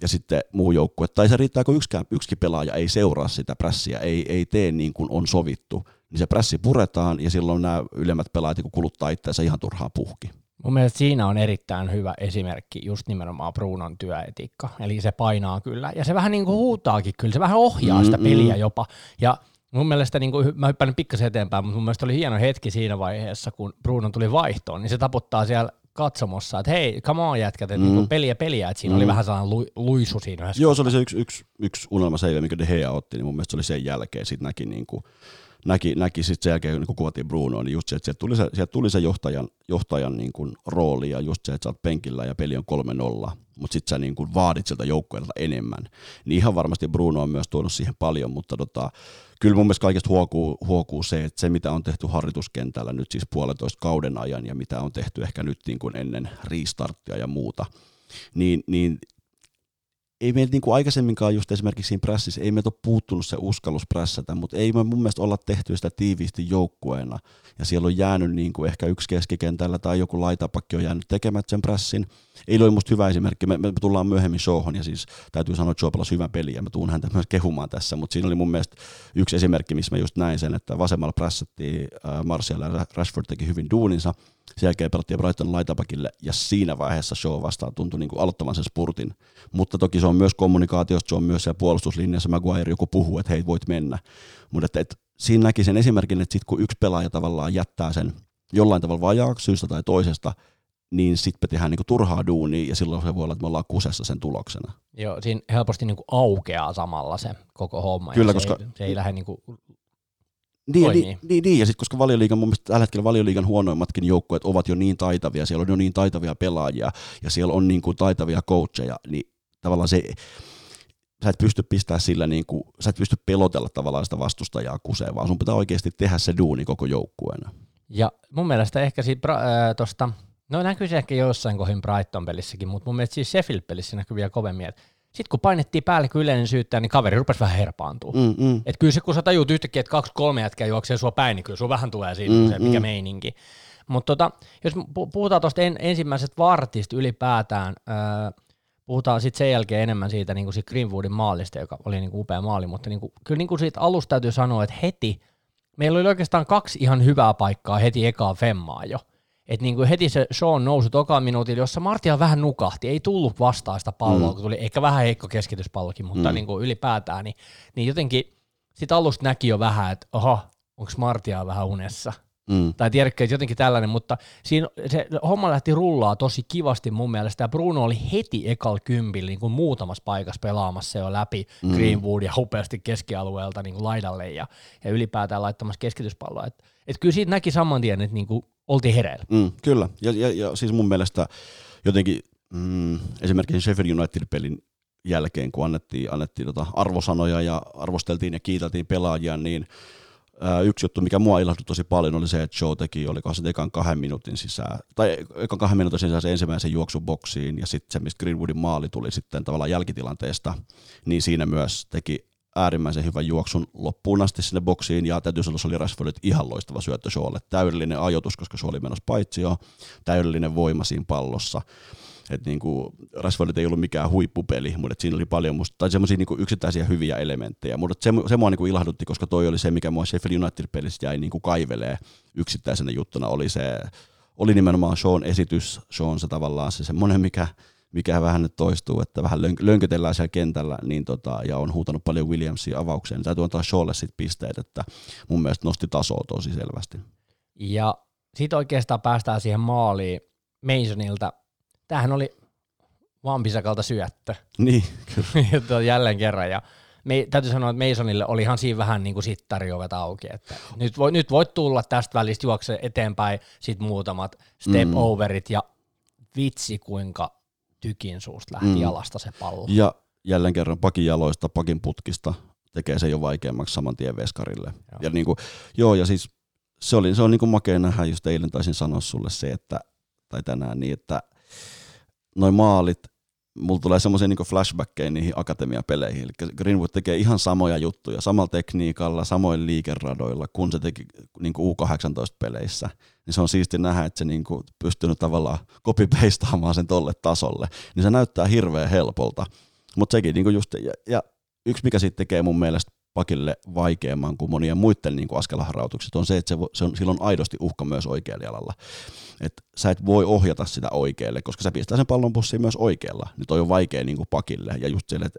Speaker 2: ja sitten muu joukkue, tai se riittää, kun yksikään, yksikin pelaaja ei seuraa sitä prässiä, ei, ei tee niin kuin on sovittu, niin se prässi puretaan, ja silloin nämä ylemmät pelaajat kun kuluttaa itseänsä ihan turhaa puhki.
Speaker 1: Mun mielestä siinä on erittäin hyvä esimerkki just nimenomaan Brunon työetiikka. Eli se painaa kyllä. Ja se vähän niin kuin huutaakin kyllä. Se vähän ohjaa sitä peliä jopa. Ja mun mielestä, niin kuin, mä hyppään pikkasen eteenpäin, mutta mun mielestä oli hieno hetki siinä vaiheessa, kun Brunon tuli vaihtoon, niin se taputtaa siellä katsomossa, että hei, come on jätkät, että mm. niin peliä peliä, että siinä mm. oli vähän sellainen lu, luisu siinä
Speaker 2: yhdessä. Joo, se oli se yksi, yksi, yksi unelmaseive, mikä De Gea otti, niin mun mielestä se oli sen jälkeen, sitten näki niin kuin, näki, näki sitten sen jälkeen, kun kuvattiin Brunoa, niin just se, että sieltä tuli se, sieltä tuli se johtajan, johtajan niin kuin rooli ja just se, että sä oot penkillä ja peli on 3-0, mutta sitten sä niin kuin vaadit sieltä joukkueelta enemmän. Niin ihan varmasti Bruno on myös tuonut siihen paljon, mutta tota, kyllä mun mielestä kaikesta huokuu, huokuu se, että se mitä on tehty harjoituskentällä nyt siis puolentoista kauden ajan ja mitä on tehty ehkä nyt niin kuin ennen restarttia ja muuta, niin, niin ei meiltä niin kuin aikaisemminkaan just esimerkiksi siinä prässissä, ei meiltä ole puuttunut se uskallus prässätä, mutta ei me mun mielestä olla tehty sitä tiiviisti joukkueena. Ja siellä on jäänyt niin kuin ehkä yksi keskikentällä tai joku laitapakki on jäänyt tekemät sen prässin. Ei ole musta hyvä esimerkki, me, me tullaan myöhemmin showhon ja siis täytyy sanoa, että Joe pelasi hyvän ja mä tuun häntä myös kehumaan tässä, mutta siinä oli mun mielestä yksi esimerkki, missä mä just näin sen, että vasemmalla prässättiin äh, Martial ja Rashford teki hyvin duuninsa, sen jälkeen pelattiin Brighton laitapakille ja siinä vaiheessa show vastaan tuntui niin kuin aloittavan sen spurtin. Mutta toki se on myös kommunikaatiosta, se on myös siellä puolustuslinjassa, Maguire joku puhuu, että hei voit mennä. Mutta että, että siinä näki sen esimerkin, että sit kun yksi pelaaja tavallaan jättää sen jollain tavalla vajaaksi syystä tai toisesta, niin sitten tehdään niinku turhaa duunia ja silloin se voi olla, että me ollaan kusessa sen tuloksena.
Speaker 1: Joo, siinä helposti niinku aukeaa samalla se koko homma. Kyllä, koska... Se ei, se ei lähde niinku
Speaker 2: niin, niin, niin, niin, ja sitten koska valioliigan, mun mielestä tällä hetkellä valioliigan huonoimmatkin joukkueet ovat jo niin taitavia, siellä on jo niin taitavia pelaajia ja siellä on niin kuin taitavia coacheja, niin tavallaan se, sä et pysty pistää sillä, niin kuin, sä et pysty pelotella tavallaan sitä vastustajaa kuseen, vaan sun pitää oikeasti tehdä se duuni koko joukkueena.
Speaker 1: Ja mun mielestä ehkä siitä äh, tosta, no näkyy se ehkä jossain kohin Brighton-pelissäkin, mutta mun mielestä siis Sheffield-pelissä näkyy vielä kovemmin, että sitten kun painettiin päälle, kun yleinen syyttää, niin kaveri rupesi vähän herpaantua. Mm, mm. Et kyllä se, kun sä tajut yhtäkkiä, että kaksi kolme jätkää juoksee sua päin, niin kyllä sun vähän tulee siitä mm, se, mikä mm. meininki. Mutta tota, jos puhutaan tuosta en, ensimmäisestä vartista ylipäätään, öö, puhutaan sitten sen jälkeen enemmän siitä, niin siitä Greenwoodin maalista, joka oli niin kuin upea maali, mutta niin kuin, kyllä niin kuin siitä alusta täytyy sanoa, että heti, meillä oli oikeastaan kaksi ihan hyvää paikkaa heti ekaa femmaa jo. Että niin kuin heti se Sean nousi tokaan minuutilla, jossa Martia vähän nukahti, ei tullut vastaista palloa, mm. kun tuli ehkä vähän heikko keskityspallokin, mutta mm. niin kuin ylipäätään, niin, niin jotenkin sit alusta näki jo vähän, että oho, onko Martia vähän unessa. Mm. Tai tiedätkö, että jotenkin tällainen, mutta siinä se homma lähti rullaa tosi kivasti mun mielestä, ja Bruno oli heti ekal kympillä niin kuin muutamassa paikassa pelaamassa jo läpi mm. Greenwood ja upeasti keskialueelta niin kuin laidalle ja, ja ylipäätään laittamassa keskityspalloa. Et, et kyllä siitä näki saman tien, että niin kuin oltiin hereillä.
Speaker 2: Mm, kyllä, ja, ja, ja siis mun mielestä jotenkin mm, esimerkiksi Sheffield United-pelin jälkeen, kun annettiin, annettiin tota arvosanoja ja arvosteltiin ja kiiteltiin pelaajia, niin ää, yksi juttu, mikä mua ilahtui tosi paljon, oli se, että Joe teki, oliko se ekan kahden minuutin sisään, tai ekan kahden minuutin sisään se ensimmäisen juoksuboksiin, ja sitten se, mistä Greenwoodin maali tuli sitten tavallaan jälkitilanteesta, niin siinä myös teki äärimmäisen hyvän juoksun loppuun asti sinne boksiin, ja täytyy sanoa, se oli Rashfordit ihan loistava syöttö Shawlle. Täydellinen ajoitus, koska Shaw oli menossa paitsi jo, täydellinen voima siinä pallossa. Et niinku, Rashford ei ollut mikään huippupeli, mutta siinä oli paljon musta, tai semmoisia niinku yksittäisiä hyviä elementtejä. Mutta se, se mua niinku ilahdutti, koska toi oli se, mikä mua Sheffield United-pelissä jäi niinku kaivelee yksittäisenä juttuna, oli se oli nimenomaan Sean esitys, Sean se tavallaan se semmoinen, mikä, mikä vähän nyt toistuu, että vähän lönkötellään siellä kentällä, niin tota, ja on huutanut paljon Williamsia avaukseen. Niin täytyy antaa Shawlle sit pisteet, että mun mielestä nosti tasoa tosi selvästi.
Speaker 1: Ja sitten oikeastaan päästään siihen maaliin Masonilta. Tämähän oli Vampisakalta syöttö.
Speaker 2: Niin, kyllä.
Speaker 1: Jälleen kerran. Ja me, täytyy sanoa, että Masonille oli ihan siinä vähän niin kuin sittariovet auki, että nyt, voi, nyt voit tulla tästä välistä juokse eteenpäin sit muutamat step mm. overit ja vitsi kuinka tykin suusta lähti mm. jalasta se pallo.
Speaker 2: Ja jälleen kerran pakin jaloista, pakin putkista tekee se jo vaikeammaksi saman tien veskarille. Joo. Ja, niin kuin, joo, ja siis se, oli, se on niin kuin makea nähdä, just eilen taisin sanoa sulle se, että, tai tänään niin, että noin maalit mulla tulee semmoisia niin flashbackkejä niihin akatemiapeleihin. Eli Greenwood tekee ihan samoja juttuja, samalla tekniikalla, samoin liikeradoilla, kun se teki niin U18-peleissä. Niin se on siisti nähdä, että se niin kuin pystynyt tavallaan copy-pastaamaan sen tolle tasolle. Niin se näyttää hirveän helpolta. Mutta sekin niin just, ja, ja yksi mikä sitten tekee mun mielestä pakille vaikeamman kuin monien muiden niin kuin askelharautukset on se, että se, se on, sillä on aidosti uhka myös oikealla jalalla. Et sä et voi ohjata sitä oikealle, koska sä pistää sen pallon pussiin myös oikealla. Niin toi on vaikea niin kuin pakille. Ja just sille, että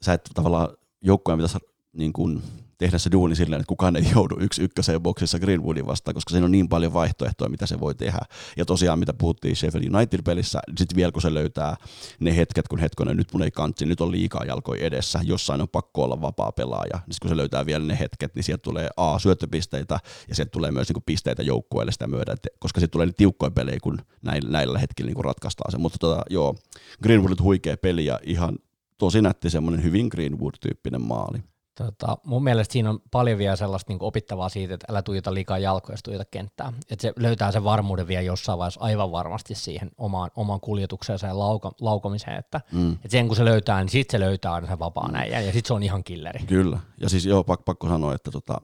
Speaker 2: sä et tavallaan joukkueen pitäisi niin kuin tehdä se duuni silleen, että kukaan ei joudu yksi ykköseen boksissa Greenwoodin vastaan, koska siinä on niin paljon vaihtoehtoja, mitä se voi tehdä. Ja tosiaan, mitä puhuttiin Sheffield United-pelissä, sitten vielä kun se löytää ne hetket, kun hetkonen, nyt mun ei kantsi, nyt on liikaa jalkoja edessä, jossain on pakko olla vapaa pelaaja, niin kun se löytää vielä ne hetket, niin sieltä tulee A, syöttöpisteitä, ja sieltä tulee myös niin pisteitä joukkueelle sitä myötä, koska sitten tulee niin tiukkoja pelejä, kun näillä, näillä hetkillä niin ratkaistaan se. Mutta tota, joo, Greenwood huikea peli ja ihan tosi nätti semmoinen hyvin Greenwood-tyyppinen maali.
Speaker 1: Tota, mun mielestä siinä on paljon vielä sellaista niin opittavaa siitä, että älä tuijota liikaa jalkoja, tuijota kenttää. Että se löytää sen varmuuden vielä jossain vaiheessa aivan varmasti siihen omaan, omaan kuljetukseensa ja lauka, laukamiseen, että, mm. että sen kun se löytää, niin sitten se löytää aina sen vapaan mm. ja sitten se on ihan killeri.
Speaker 2: Kyllä, ja siis joo, pakko, pakko sanoa, että tota,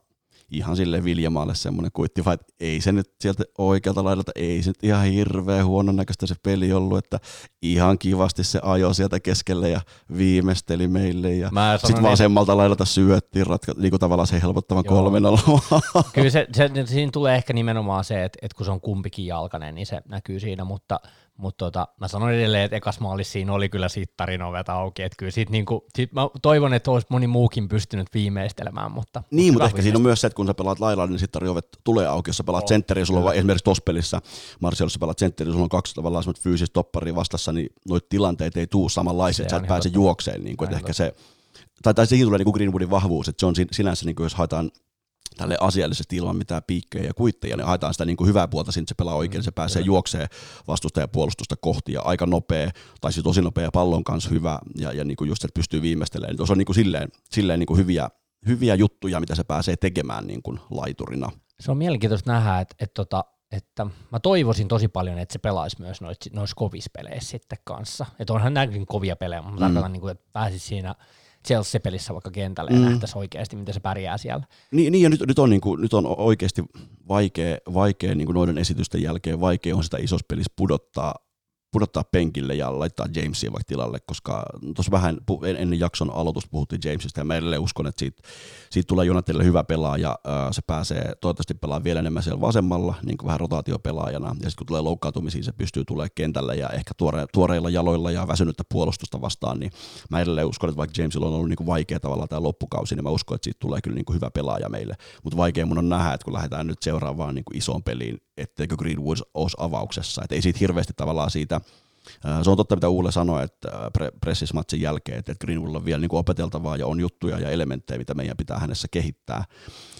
Speaker 2: ihan sille Viljamaalle semmoinen kuitti, vaan ei se nyt sieltä oikealta laidalta, ei se nyt ihan hirveän huonon näköistä se peli ollut, että ihan kivasti se ajo sieltä keskelle ja viimeisteli meille ja sitten niin, vasemmalta laidalta syötti ratka, niin kuin tavallaan se helpottavan kolmen
Speaker 1: Kyllä se, se, siinä tulee ehkä nimenomaan se, että, että kun se on kumpikin jalkainen, niin se näkyy siinä, mutta mutta tota, mä sanon edelleen, että ekas maalissa siinä oli kyllä sittarin ovet auki, että kyllä sit niinku, sit mä toivon, että olisi moni muukin pystynyt viimeistelemään, mutta...
Speaker 2: Niin, mutta ehkä siinä on myös se, että kun sä pelaat lailla, niin sittarin ovet tulee auki, jos sä pelaat oh, sulla on esimerkiksi tuossa pelissä, Martialissa pelaat sentteri, sulla on kaksi tavallaan fyysistä topparia vastassa, niin noita tilanteita ei tuu samanlaisia, että sä et pääse juokseen, niin kuin, että ehkä se, tai, tai siihen tulee niin kuin Greenwoodin vahvuus, että se on sinänsä, niin kuin jos haetaan tälle asiallisesti ilman mitään piikkejä ja kuitteja, niin haetaan sitä niin kuin hyvää puolta, sinne se pelaa oikein, mm, se pääsee kyllä. juoksee vastustajan puolustusta kohti ja aika nopea, tai siis tosi nopea pallon kanssa hyvä, ja, ja niin kuin just, että pystyy viimeistelemään. Tuossa on niin kuin silleen, silleen niin kuin hyviä, hyviä juttuja, mitä se pääsee tekemään niin kuin laiturina.
Speaker 1: Se on mielenkiintoista nähdä, että, että, tota, että mä toivoisin tosi paljon, että se pelaisi myös noissa, noissa kovissa peleissä sitten kanssa. Että onhan nämäkin kovia pelejä, mutta mm. niin kuin, että pääsisi siinä – Chelsea-pelissä vaikka kentälle ja mm. nähtäisi oikeasti, miten se pärjää siellä.
Speaker 2: Niin, niin ja nyt, nyt, on, niin kuin, nyt on oikeasti vaikea, vaikea niin kuin noiden esitysten jälkeen, vaikea on sitä isossa pelissä pudottaa pudottaa penkille ja laittaa Jamesia vaikka tilalle, koska tuossa vähän ennen jakson aloitusta puhuttiin Jamesista ja mä edelleen uskon, että siitä, siitä tulee Jonathanille hyvä pelaaja, se pääsee toivottavasti pelaamaan vielä enemmän siellä vasemmalla, niin kuin vähän rotaatiopelaajana, ja sitten kun tulee loukkaantumisiin, se pystyy tulemaan kentälle ja ehkä tuore, tuoreilla jaloilla ja väsynyttä puolustusta vastaan, niin mä edelleen uskon, että vaikka Jamesilla on ollut niin kuin vaikea tavalla tämä loppukausi, niin mä uskon, että siitä tulee kyllä niin kuin hyvä pelaaja meille, mutta vaikea mun on nähdä, että kun lähdetään nyt seuraavaan niin kuin isoon peliin, etteikö Greenwood olisi avauksessa, että ei siitä hirveästi tavallaan siitä se on totta, mitä Uule sanoi, että pre- pressismatsin jälkeen, että Greenwood on vielä niin opeteltavaa ja on juttuja ja elementtejä, mitä meidän pitää hänessä kehittää,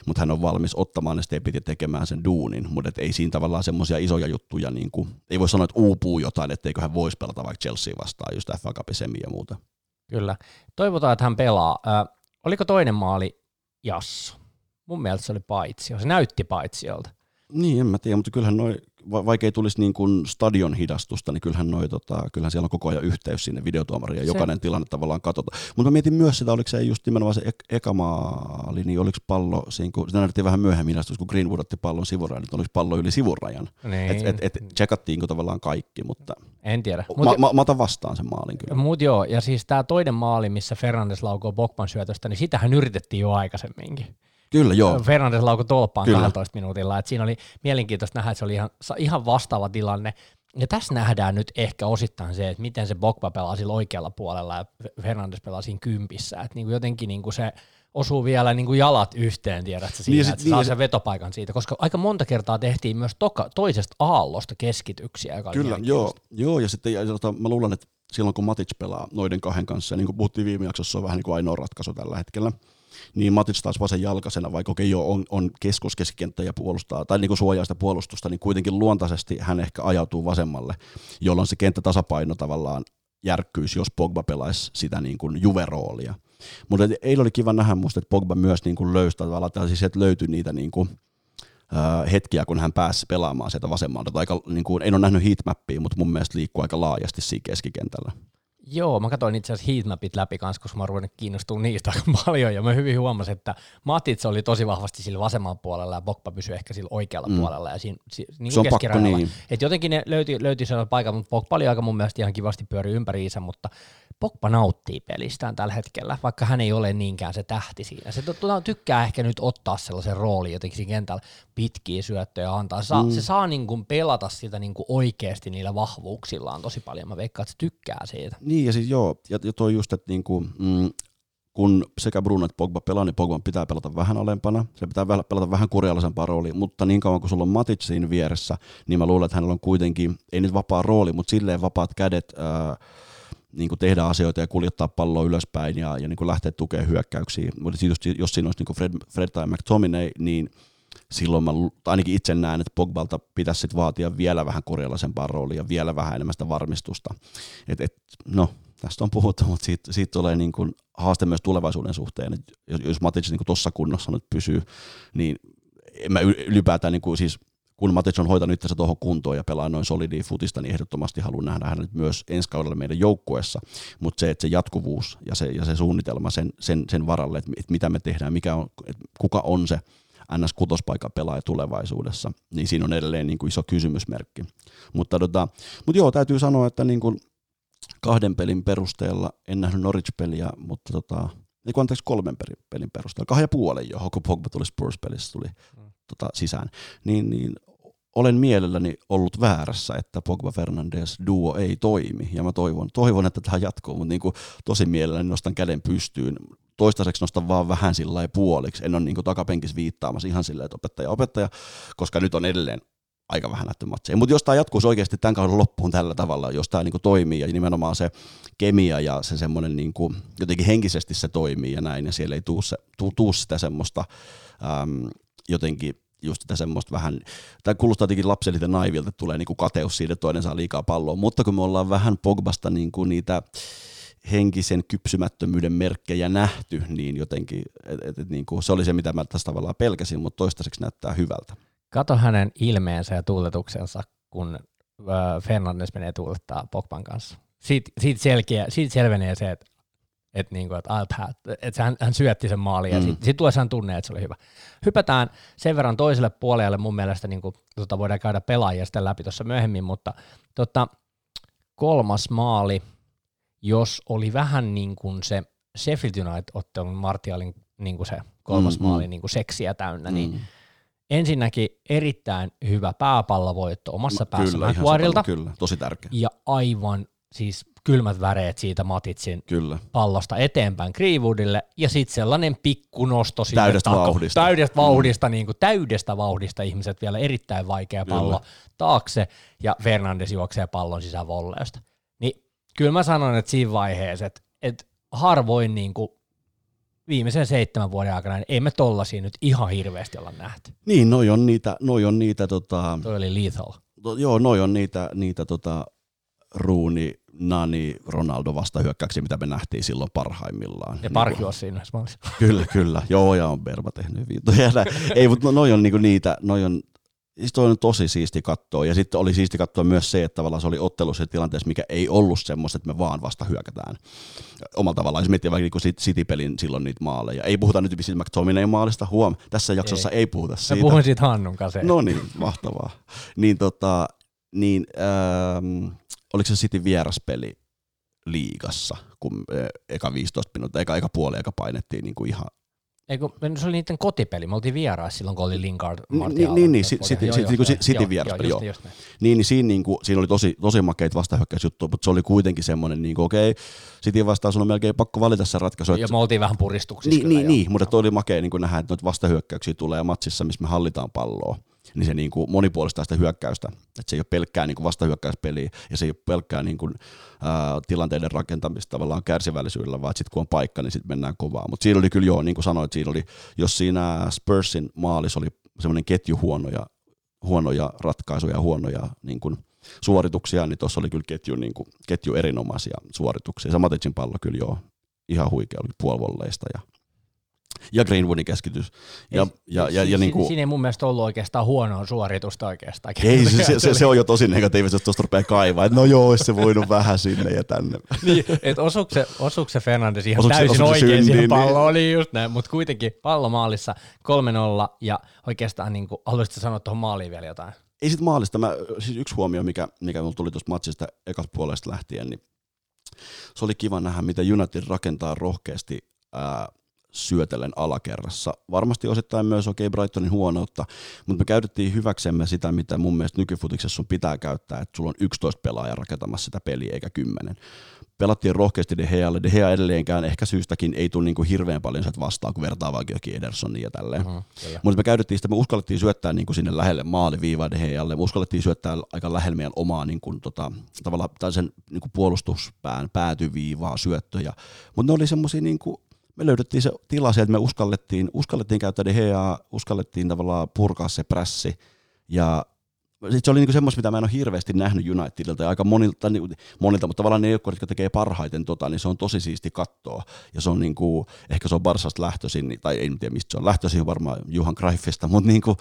Speaker 2: mutta hän on valmis ottamaan ne stepit ja tekemään sen duunin, mutta ei siinä tavallaan semmoisia isoja juttuja, niin kuin, ei voi sanoa, että uupuu jotain, etteikö hän voisi pelata vaikka Chelsea vastaan, just FA Cup ja muuta.
Speaker 1: Kyllä. Toivotaan, että hän pelaa. Äh, oliko toinen maali Jasso? Mun mielestä se oli paitsi. Se näytti paitsiolta.
Speaker 2: Niin, en mä tiedä, mutta kyllähän noi, vaikka ei tulisi niin kuin stadion hidastusta, niin kyllähän, noi, tota, kyllähän siellä on koko ajan yhteys sinne videotuomariin ja se. jokainen tilanne tavallaan katsotaan. Mutta mä mietin myös sitä, oliko se just nimenomaan se ek- eka maali, niin oliko pallo, siinä, kun, sitä näytettiin vähän myöhemmin hidastus, kun Greenwood otti pallon sivurajan, niin oliko pallo yli sivurajan. Niin. Et, et, et checkattiinko tavallaan kaikki, mutta
Speaker 1: en tiedä.
Speaker 2: Mut, mä, mä, mä, otan vastaan sen maalin kyllä.
Speaker 1: Mut joo, ja siis tämä toinen maali, missä Fernandes laukoo Bokman syötöstä, niin sitähän yritettiin jo aikaisemminkin.
Speaker 2: Kyllä, joo.
Speaker 1: Fernandes laukoi tolppaan Kyllä. 12 minuutilla. Et siinä oli mielenkiintoista nähdä, että se oli ihan, ihan vastaava tilanne. Ja tässä nähdään nyt ehkä osittain se, että miten se Bokba pelaa sillä oikealla puolella ja Fernandes pelaa siinä kympissä. Että niin kuin jotenkin niin kuin se osuu vielä niin kuin jalat yhteen, tiedätkö, siinä, niin, että niin, saa sen vetopaikan siitä, koska aika monta kertaa tehtiin myös toka, toisesta aallosta keskityksiä. Joka
Speaker 2: Kyllä, joo, joo, ja sitten ja, tota, mä luulen, että silloin kun Matic pelaa noiden kahden kanssa, ja niin kuin puhuttiin viime jaksossa, se on vähän niin kuin ainoa ratkaisu tällä hetkellä, niin Matic taas vasen jalkaisena, vaikka okei okay, on, on keskuskeskikenttä ja puolustaa, tai niin kuin suojaa sitä puolustusta, niin kuitenkin luontaisesti hän ehkä ajautuu vasemmalle, jolloin se kenttätasapaino tavallaan järkkyisi, jos Pogba pelaisi sitä niin kuin juveroolia. Mutta eilen oli kiva nähdä musta, että Pogba myös niin kuin löysi tavallaan, siis että löytyi niitä niin kuin, hetkiä, kun hän pääsi pelaamaan sieltä vasemmalta. Aika, niin kuin, en ole nähnyt heatmappia, mutta mun mielestä liikkuu aika laajasti siinä keskikentällä.
Speaker 1: Joo, mä katsoin itse asiassa heatmapit läpi kanssa, koska mä ruvennut kiinnostua niistä aika paljon, ja mä hyvin huomasin, että Matits oli tosi vahvasti sillä vasemmalla puolella, ja Bokpa pysyi ehkä sillä oikealla mm. puolella, ja siinä, niin
Speaker 2: se on pakko niin.
Speaker 1: Et jotenkin ne löyti, löyti sellainen paikan, mutta Bokpa oli aika mun mielestä ihan kivasti pyöri ympäriinsä, mutta Pogba nauttii pelistään tällä hetkellä, vaikka hän ei ole niinkään se tähti siinä. Se tykkää ehkä nyt ottaa sellaisen roolin jotenkin siinä kentällä pitkiä syöttöjä antaa. Saa, mm. Se saa niin kuin pelata sitä niin kuin oikeasti niillä vahvuuksillaan tosi paljon. Mä veikkaan, että se tykkää siitä.
Speaker 2: Niin ja siis joo, ja toi just, että niin kuin, mm, kun sekä Bruno että Pogba pelaa, niin Pogba pitää pelata vähän alempana, se pitää pelata vähän kurjallisempaa roolia, mutta niin kauan kuin sulla on Matic siinä vieressä, niin mä luulen, että hänellä on kuitenkin, ei nyt vapaa rooli, mutta silleen vapaat kädet, ää, niin kuin tehdä asioita ja kuljettaa palloa ylöspäin ja, ja niin kuin lähteä tukemaan hyökkäyksiä. Mutta just, jos siinä olisi niin kuin Fred, Fred tai McTominay, niin silloin mä ainakin itse näen, että Pogbalta pitäisi sit vaatia vielä vähän korjalaisempaa roolia ja vielä vähän enemmän sitä varmistusta. Et, et, no, tästä on puhuttu, mutta siitä, siitä tulee niin kuin haaste myös tulevaisuuden suhteen. Et jos, jos Matic niin tuossa kunnossa nyt pysyy, niin en mä ylipäätään niin kuin siis – kun Matic on hoitanut itse tuohon kuntoon ja pelaa noin solidia futista, niin ehdottomasti haluan nähdä hänet myös ensi kaudella meidän joukkueessa, mutta se, että se jatkuvuus ja se, ja se suunnitelma sen, sen, sen varalle, että, että mitä me tehdään, mikä on, että kuka on se ns. kutospaikan pelaaja tulevaisuudessa, niin siinä on edelleen niin kuin iso kysymysmerkki. Mutta, tota, mutta joo, täytyy sanoa, että niin kuin kahden pelin perusteella, en nähnyt Norwich-peliä, mutta tota, niin anteeksi kolmen pelin perusteella, kahden ja puolen jo, kun Pogba tuli Spurs-pelissä tuli mm. tota, sisään, niin, niin olen mielelläni ollut väärässä, että Pogba Fernandes duo ei toimi, ja mä toivon, toivon että tämä jatkuu, mutta niin kuin tosi mielelläni nostan käden pystyyn. Toistaiseksi nostan vaan vähän sillä puoliksi, en ole niin kuin takapenkissä viittaamassa ihan silleen, että opettaja, opettaja, koska nyt on edelleen aika vähän nähty matseja. Mutta jos tämä jatkuisi oikeasti tämän kauden loppuun tällä tavalla, jos tämä niinku toimii ja nimenomaan se kemia ja se semmoinen niinku, jotenkin henkisesti se toimii ja näin, ja siellä ei tuu, se, tuu, tuu sitä semmoista äm, jotenkin just sitä semmoista vähän, tämä kuulostaa jotenkin lapsellisen naivilta, että tulee niinku kateus siitä, toinen saa liikaa palloa, mutta kun me ollaan vähän Pogbasta niinku niitä henkisen kypsymättömyyden merkkejä nähty, niin jotenkin, et, et, et, niinku, se oli se, mitä mä tässä tavallaan pelkäsin, mutta toistaiseksi näyttää hyvältä.
Speaker 1: Kato hänen ilmeensä ja tuuletuksensa, kun Fernandes menee tuulettaa Pogban kanssa. Siitä, siitä, selkeä, siitä selvenee se, että että niinku, et et hän, hän syötti sen maalin ja mm. sitten sit tulee sen tunne, että se oli hyvä. Hypätään sen verran toiselle puolelle, mun mielestä niinku, tota voidaan käydä pelaajia sitten läpi tuossa myöhemmin, mutta tota, kolmas maali, jos oli vähän niin kuin se Sheffield United-ottelun Martialin niin kuin se kolmas mm, maali mm. niin kuin seksiä täynnä, niin mm. niin ensinnäkin erittäin hyvä pääpallovoitto omassa päässä
Speaker 2: kyllä, kyllä, tosi tärkeä.
Speaker 1: Ja aivan siis kylmät väreet siitä Matitsin Kyllä. pallosta eteenpäin Greenwoodille, ja sitten sellainen pikku nosto
Speaker 2: siitä täydestä tako, vauhdista,
Speaker 1: täydestä vauhdista, mm. niin kuin täydestä vauhdista ihmiset vielä erittäin vaikea pallo kyllä. taakse, ja Fernandes juoksee pallon sisään volleesta. Niin kyllä mä sanon, että siinä vaiheessa, että, että harvoin niin kuin viimeisen seitsemän vuoden aikana, niin ei me tollasia nyt ihan hirveästi olla nähty.
Speaker 2: Niin, noi on niitä, noi on niitä tota...
Speaker 1: Toi oli lethal.
Speaker 2: To, joo, noi on niitä, niitä tota, ruuni, Nani, Ronaldo vastahyökkäyksiä, mitä me nähtiin silloin parhaimmillaan.
Speaker 1: Ja Park niin siinä
Speaker 2: Kyllä, kyllä. Joo, ja on Berba tehnyt viitoja. Ei, mutta noi on niinku niitä, noi on Siis toi on tosi siisti katsoa. Ja sitten oli siisti katsoa myös se, että tavallaan se oli ottelu se tilanteessa, mikä ei ollut semmoista, että me vaan vasta hyökätään. Omalla tavallaan, jos miettii vaikka niin City-pelin silloin niitä maaleja. Ei puhuta nyt Bill McTominay maalista, huom, tässä jaksossa ei, ei puhuta siitä. Mä
Speaker 1: puhun siitä Hannun kanssa.
Speaker 2: No niin, mahtavaa. niin tota, niin, ähm, oliko se City vieraspeli liigassa, kun äh, eka 15 minuuttia, eka, eka puoli, eka painettiin niin kuin ihan
Speaker 1: Eikö, se oli niiden kotipeli, me oltiin vieraassa silloin, kun oli Lingard,
Speaker 2: Martial. Niin, niin, City vieraspeli, joo. Niin, niin siinä, niin kuin, siinä oli tosi, tosi makeita vastahyökkäysjuttuja, mutta se oli kuitenkin semmoinen, niin kuin, okei, okay, City vastaan sun on melkein pakko valita se ratkaisu.
Speaker 1: Ja me oltiin vähän puristuksissa
Speaker 2: Niin, niin, niin mutta oli makea niin kuin nähdä, että noita vastahyökkäyksiä tulee matsissa, missä me hallitaan palloa niin se niin kuin monipuolistaa sitä hyökkäystä. Että se ei ole pelkkää niin kuin vastahyökkäyspeliä ja se ei ole pelkkää niin kuin, ää, tilanteiden rakentamista tavallaan kärsivällisyydellä, vaan sitten kun on paikka, niin sitten mennään kovaa. Mutta siinä oli kyllä joo, niin kuin sanoit, siinä oli, jos siinä Spursin maalis oli semmoinen ketju huonoja, huonoja ratkaisuja, huonoja niin kuin, suorituksia, niin tuossa oli kyllä ketju, niin kuin, ketju erinomaisia suorituksia. Samatetsin pallo kyllä joo, ihan huikea, oli puolivolleista ja ja Greenwoodin keskitys. Ja, ja, ja, ja, niin kuin,
Speaker 1: siinä ei mun mielestä ollut oikeastaan huonoa suoritusta oikeastaan.
Speaker 2: Ei, se, se, se, se, on jo tosi negatiivista, jos tuosta rupeaa kaivaa, että no joo, olisi se voinut vähän sinne ja tänne.
Speaker 1: niin, että osuuko se, osuuko se Fernandes ihan osuuko täysin oikein siihen palloon, niin. oli just näin, mutta kuitenkin pallomaalissa 3-0 ja oikeastaan niin kuin, haluaisitko sanoa tuohon maaliin vielä jotain?
Speaker 2: Ei sit maalista, mä, siis yksi huomio, mikä, mikä mulla tuli tuosta matsista ekasta puolesta lähtien, niin se oli kiva nähdä, miten United rakentaa rohkeasti ää, syötellen alakerrassa. Varmasti osittain myös okei okay, Brightonin huonoutta, mutta me käytettiin hyväksemme sitä, mitä mun mielestä nykyfutiksessa sun pitää käyttää, että sulla on 11 pelaajaa rakentamassa sitä peliä eikä 10. Pelattiin rohkeasti De Gealle. De Gea edelleenkään ehkä syystäkin ei tule niinku hirveän paljon sieltä vastaan, kun vertaa vaikka jokin Edersonia ja tälleen. Uh-huh, mutta me käytettiin sitä, me uskallettiin syöttää niinku sinne lähelle maaliviivaa De Gealle, me uskallettiin syöttää aika lähelle meidän omaa niinku, tota, tavallaan sen niinku puolustuspään päätyviivaa syöttöjä, mutta ne oli semmoisia niinku, me löydettiin se tila sieltä, että me uskallettiin, uskallettiin käyttää DHA, uskallettiin tavallaan purkaa se prässi, ja sit se oli niinku semmoista, mitä mä en ole hirveästi nähnyt Unitedilta ja aika monilta, niin, monilta mutta tavallaan ne joukkueet, jotka tekee parhaiten tota, niin se on tosi siisti kattoa. Ja se on niinku, ehkä se on Barsasta lähtöisin, niin- tai en tiedä mistä se on lähtöisin, varmaan Juhan Greifista, mutta niinku,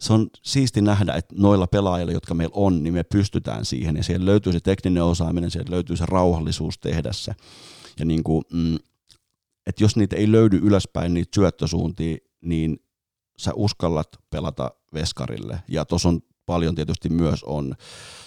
Speaker 2: se on siisti nähdä, että noilla pelaajilla, jotka meillä on, niin me pystytään siihen, ja siellä löytyy se tekninen osaaminen, siellä löytyy se rauhallisuus tehdä se. Ja niin kuin, mm, että jos niitä ei löydy ylöspäin niitä syöttösuuntia, niin sä uskallat pelata veskarille. Ja tuossa on paljon tietysti myös on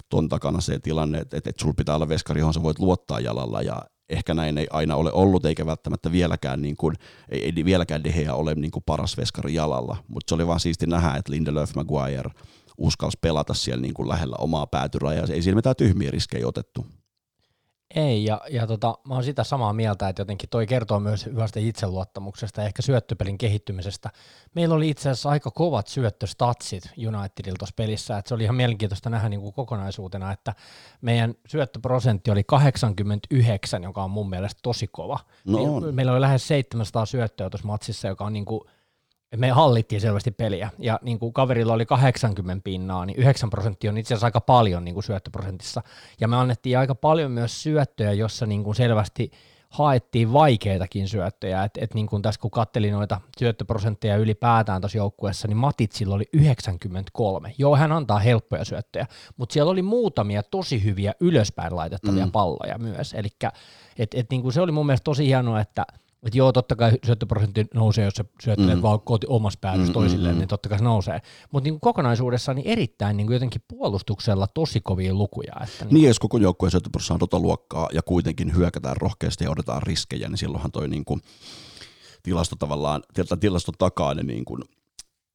Speaker 2: ton takana se tilanne, että, että sulla pitää olla veskari, johon sä voit luottaa jalalla ja ehkä näin ei aina ole ollut, eikä välttämättä vieläkään, niin kuin, ei, ei vieläkään Deheä ole niin kuin paras veskari jalalla, mutta se oli vaan siisti nähdä, että Lindelöf Maguire uskalsi pelata siellä niin kuin lähellä omaa päätyrajaa, ei siellä mitään tyhmiä riskejä otettu.
Speaker 1: Ei, ja, ja tota, mä oon sitä samaa mieltä, että jotenkin toi kertoo myös hyvästä itseluottamuksesta ja ehkä syöttöpelin kehittymisestä. Meillä oli itse asiassa aika kovat syöttöstatsit Unitedilla tuossa pelissä, että se oli ihan mielenkiintoista nähdä niin kuin kokonaisuutena, että meidän syöttöprosentti oli 89, joka on mun mielestä tosi kova.
Speaker 2: No on.
Speaker 1: Meillä oli lähes 700 syöttöä tuossa matsissa, joka on niin kuin me hallittiin selvästi peliä, ja niin kuin kaverilla oli 80 pinnaa, niin 9 prosenttia on itse asiassa aika paljon niin kuin syöttöprosentissa, ja me annettiin aika paljon myös syöttöjä, jossa niin kuin selvästi haettiin vaikeitakin syöttöjä, että et niin kuin tässä kun kattelin noita syöttöprosentteja ylipäätään tuossa joukkueessa, niin Matitsilla oli 93. Joo, hän antaa helppoja syöttöjä, mutta siellä oli muutamia tosi hyviä ylöspäin laitettavia mm. palloja myös, eli et, et niin kuin se oli mun mielestä tosi hienoa, että että joo, totta kai syöttöprosentti nousee, jos sä syöttelet mm. vaan koti omassa päädyssä mm, toisilleen, mm, niin totta kai se nousee. Mutta niin kokonaisuudessaan niin erittäin niin jotenkin puolustuksella tosi kovia lukuja. Että
Speaker 2: niin, niin jos koko joukkueen syöttöprosentti on tota luokkaa ja kuitenkin hyökätään rohkeasti ja odotetaan riskejä, niin silloinhan toi niin kuin tilasto tavallaan, tilaston takaa ne niin kuin,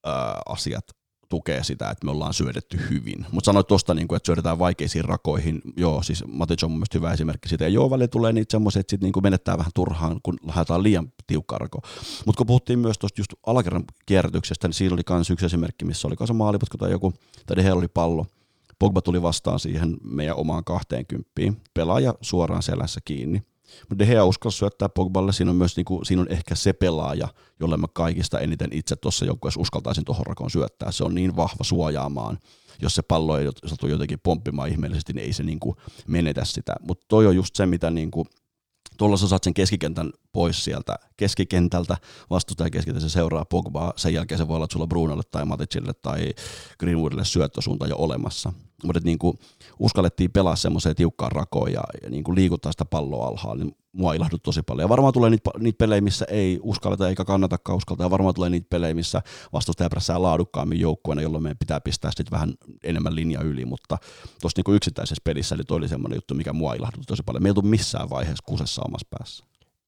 Speaker 2: ää, asiat tukee sitä, että me ollaan syödetty hyvin. Mutta sanoit tuosta, niin että syödetään vaikeisiin rakoihin. Joo, siis Matic on mun hyvä esimerkki siitä. Ja joo, välillä tulee niitä semmoisia, että sit niin menettää vähän turhaan, kun lähdetään liian tiukkaa rako. Mutta kun puhuttiin myös tuosta just alakerran kierrätyksestä, niin siinä oli myös yksi esimerkki, missä oli kanssa maaliputko tai joku, tai heillä oli pallo. Pogba tuli vastaan siihen meidän omaan 20, pelaaja suoraan selässä kiinni mutta De Gea uskalsi syöttää Pogballe, siinä on myös niinku, siinä on ehkä se pelaaja, jolle mä kaikista eniten itse tuossa joukkueessa uskaltaisin tuohon rakoon syöttää. Se on niin vahva suojaamaan. Jos se pallo ei satu jotenkin pomppimaan ihmeellisesti, niin ei se niinku menetä sitä. Mutta toi on just se, mitä niinku Tuolla sä saat sen keskikentän pois sieltä keskikentältä, vastustaja keskitän se seuraa Pogbaa, sen jälkeen se voi olla, että sulla on Brunolle tai Maticille tai Greenwoodille syöttösuunta jo olemassa. Mutta niin kuin uskallettiin pelaa semmoiseen tiukkaan rakoon ja, ja niin kuin liikuttaa sitä palloa alhaalla, niin mua ilahdut tosi paljon. Ja varmaan tulee niitä, niitä pelejä, missä ei uskalleta eikä kannata uskaltaa. Ja varmaan tulee niitä pelejä, missä vastustaja prässää laadukkaammin joukkueena, jolloin meidän pitää pistää sitten vähän enemmän linja yli. Mutta tuossa niin yksittäisessä pelissä eli toi oli semmoinen juttu, mikä mua ilahdutti tosi paljon. Meillä ei missään vaiheessa kusessa omassa päässä.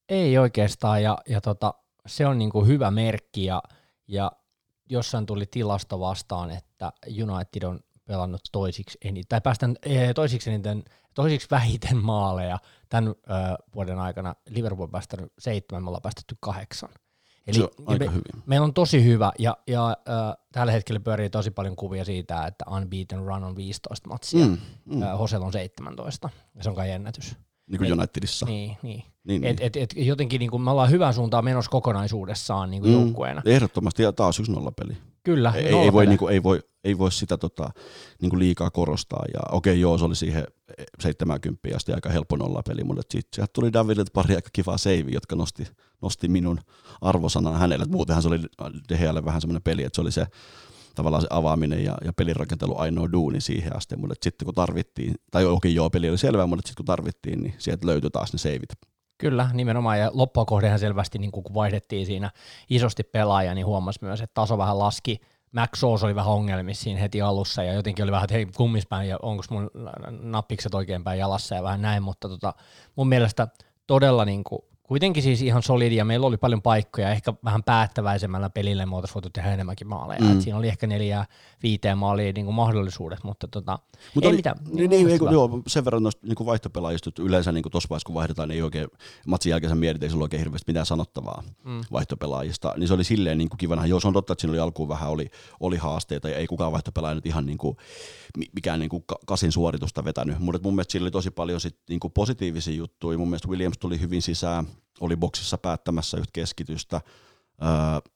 Speaker 1: Ei oikeastaan, ja, ja tota, se on niin kuin hyvä merkki, ja, ja jossain tuli tilasto vastaan, että United on pelannut toisiksi eniten, tai päästään eh, toisiksi eniten, toisiksi vähiten maaleja tämän ö, vuoden aikana. Liverpool on päästänyt seitsemän, me ollaan päästetty kahdeksan.
Speaker 2: Eli se on aika me, hyvin.
Speaker 1: Meillä on tosi hyvä, ja, ja ö, tällä hetkellä pyörii tosi paljon kuvia siitä, että unbeaten run on 15 matsia, mm, mm. Hosel on 17, ja se on kai ennätys.
Speaker 2: Niin kuin Unitedissa.
Speaker 1: Niin, niin. niin, et, niin. Et, et, jotenkin niin kuin me ollaan hyvään suuntaan menossa kokonaisuudessaan niin kuin mm, joukkueena.
Speaker 2: Ehdottomasti, ja taas yksi nollapeli.
Speaker 1: Kyllä.
Speaker 2: Ei, ei, voi, niin kuin, ei, voi, ei voi sitä tota, niin kuin liikaa korostaa. Ja okei, okay, joo, se oli siihen 70 asti aika helppo nollapeli, mutta sitten sieltä tuli Davidilta pari aika kivaa seiviä, jotka nosti, nosti minun arvosanan hänelle. Muutenhan se oli Dehealle vähän semmoinen peli, että se oli se tavallaan se avaaminen ja, ja pelirakentelu ainoa duuni siihen asti, mutta sitten kun tarvittiin, tai okei okay, joo, peli oli selvä, mutta sitten kun tarvittiin, niin sieltä löytyi taas ne seivit.
Speaker 1: Kyllä, nimenomaan, ja loppua kohdehan selvästi, niin kun vaihdettiin siinä isosti pelaaja, niin huomasi myös, että taso vähän laski, Max Sauce oli vähän ongelmissa siinä heti alussa ja jotenkin oli vähän, että hei kummispäin ja onko mun nappikset oikeinpäin jalassa ja vähän näin, mutta tota, mun mielestä todella niin kuin kuitenkin siis ihan solidia. Meillä oli paljon paikkoja, ehkä vähän päättäväisemmällä pelillä me oltaisiin voitu tehdä enemmänkin maaleja. Mm. siinä oli ehkä neljä viiteen maalia niin kuin mahdollisuudet, mutta tota,
Speaker 2: mutta ei oli, mitään. Niin, niin, ei, joo, sen verran noista niin vaihtopelaajista, että yleensä niin tuossa vaiheessa kun vaihdetaan, niin ei oikein, matsin jälkeen mietit, ei sulla oikein hirveästi mitään sanottavaa mm. vaihtopelaajista, niin se oli silleen niin kuin kivana. Joo, se on totta, että siinä oli alkuun vähän oli, oli haasteita ja ei kukaan vaihtopelaaja nyt ihan niin kuin, mikään niin kuin kasin suoritusta vetänyt, mutta mun mielestä sillä oli tosi paljon sit niin kuin positiivisia juttuja. Mun mielestä Williams tuli hyvin sisään, oli boksissa päättämässä yhtä keskitystä. Öö,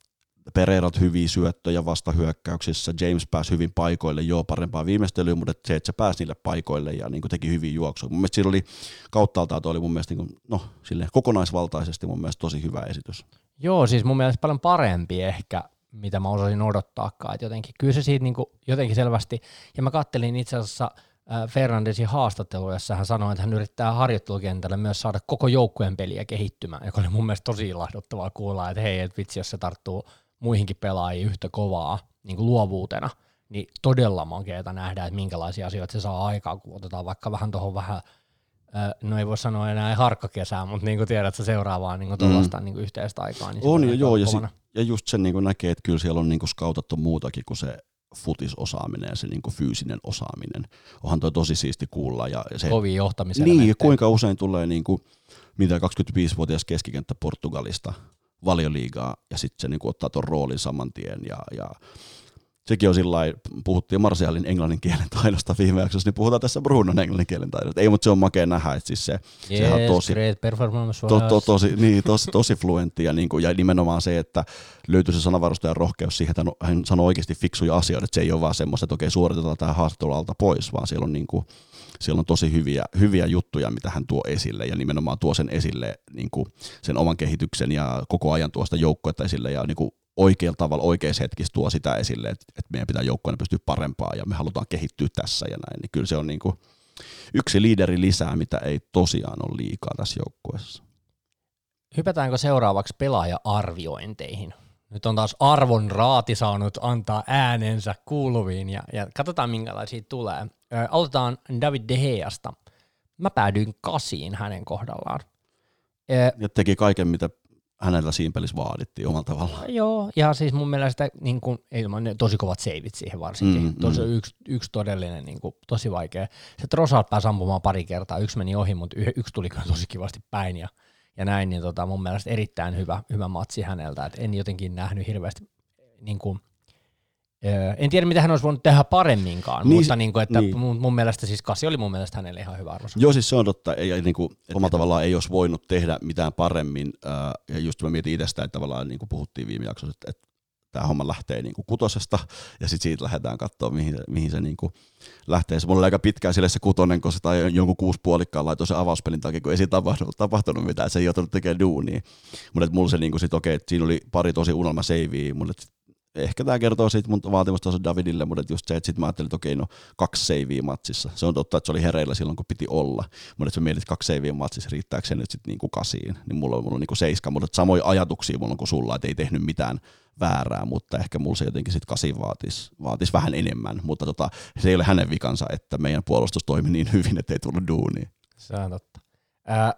Speaker 2: Pereirat hyviä syöttöjä vastahyökkäyksissä, James pääsi hyvin paikoille, joo parempaa viimeistelyä, mutta se, että se pääsi niille paikoille ja niin teki hyvin juoksua. Mun mielestä siinä oli kauttaaltaan oli mun mielestä niin kuin, no, sille kokonaisvaltaisesti mun mielestä tosi hyvä esitys.
Speaker 1: Joo, siis mun mielestä paljon parempi ehkä, mitä mä osasin odottaakaan. että jotenkin, kyllä se siitä niin kuin, jotenkin selvästi, ja mä kattelin itse asiassa – Fernandesin haastattelu, jossa hän sanoi, että hän yrittää harjoittelukentällä myös saada koko joukkueen peliä kehittymään, joka oli mun mielestä tosi ilahduttavaa kuulla, että hei, että vitsi, jos se tarttuu muihinkin pelaajiin yhtä kovaa niin kuin luovuutena, niin todella makeeta nähdä, että minkälaisia asioita se saa aikaan, kun otetaan vaikka vähän tuohon vähän, no ei voi sanoa enää harkkakesää, mutta niin kuin tiedät, että seuraavaa niin tuollaista mm. niin yhteistä aikaa. Niin
Speaker 2: on jo, joo, ja, si- ja just sen niin kuin näkee, että kyllä siellä on niin kuin skautattu muutakin kuin se futisosaaminen ja se niin kuin fyysinen osaaminen. Onhan toi tosi siisti kuulla. Ja se,
Speaker 1: Kovia johtamisen
Speaker 2: Niin, ja kuinka usein tulee niin kuin, mitä 25-vuotias keskikenttä Portugalista valioliigaa ja sitten se niin kuin ottaa tuon roolin saman tien ja, ja sekin on sillä puhuttiin Marsialin englannin kielen taidosta viime jaksossa, niin puhutaan tässä Brunon englannin kielen taidosta. Ei, mutta se on makea nähdä, että siis se,
Speaker 1: yes, sehän on tosi, great performance
Speaker 2: to, to, tosi, niin, tosi, tosi fluentti ja, niin kuin, ja nimenomaan se, että löytyy se sanavarusta ja rohkeus siihen, että hän sanoo oikeasti fiksuja asioita, että se ei ole vaan semmoista, että okei suoritetaan tämä haastattelu alta pois, vaan siellä on, niin kuin, siellä on tosi hyviä, hyviä juttuja, mitä hän tuo esille ja nimenomaan tuo sen esille niin kuin sen oman kehityksen ja koko ajan tuosta joukkuetta esille ja niin kuin oikealla tavalla oikeassa hetkessä tuo sitä esille, että, että meidän pitää joukkueena pystyä parempaa ja me halutaan kehittyä tässä ja näin, niin kyllä se on niin kuin yksi liideri lisää, mitä ei tosiaan ole liikaa tässä joukkueessa.
Speaker 1: Hypätäänkö seuraavaksi pelaaja-arviointeihin? Nyt on taas arvon raati saanut antaa äänensä kuuluviin ja, ja katsotaan minkälaisia tulee. Ö, aloitetaan David De Geasta. Mä päädyin kasiin hänen kohdallaan.
Speaker 2: ja teki kaiken, mitä hänellä siinä pelissä vaadittiin omalla tavallaan.
Speaker 1: Joo, ja siis mun mielestä niin kuin, ei, tosi kovat seivit siihen varsinkin. Mm, tosi mm. Yksi, yksi todellinen, niin kuin, tosi vaikea. Se Trossard pääsi ampumaan pari kertaa, yksi meni ohi, mutta yksi tuli kyllä tosi kivasti päin ja, ja näin, niin tota, mun mielestä erittäin hyvä, hyvä matsi häneltä, Et en jotenkin nähnyt hirveästi niin kuin, en tiedä, mitä hän olisi voinut tehdä paremminkaan, niin, mutta niin kuin, että niin. mun, mun mielestä siis Kasi oli mun mielestä hänelle ihan hyvä arvosana.
Speaker 2: Joo, siis se on totta. Ja, niin kuin, omalla tavallaan ei olisi voinut tehdä mitään paremmin. ja just mä mietin itsestä, että tavallaan niin kuin puhuttiin viime jaksossa, että, että tämä homma lähtee niin kuin kutosesta, ja sitten siitä lähdetään katsoa, mihin, mihin se niin kuin lähtee. Se mulla oli aika pitkään sille se kutonen, kun se tai jonkun kuusi puolikkaan laitoi se avauspelin takia, kun ei siinä tapahtunut, tapahtunut mitään, se ei joutunut tekemään duunia. Mutta mulla se niin kuin sit, okei, okay, siinä oli pari tosi unelma seiviä, mutta ehkä tämä kertoo siitä mun vaatimustaso Davidille, mutta just se, että sitten mä ajattelin, että okei, no kaksi seiviä matsissa. Se on totta, että se oli hereillä silloin, kun piti olla, mutta että sä mietit kaksi seiviä matsissa, riittääkö se nyt sitten niinku kasiin, niin mulla on, mulla on niinku seiska, mutta samoja ajatuksia mulla on kuin sulla, että ei tehnyt mitään väärää, mutta ehkä mulla se jotenkin sitten kasi vaatisi, vaatis vähän enemmän, mutta tota, se ei ole hänen vikansa, että meidän puolustus toimi niin hyvin, että ei tullut duuniin.
Speaker 1: Se on totta. Ää,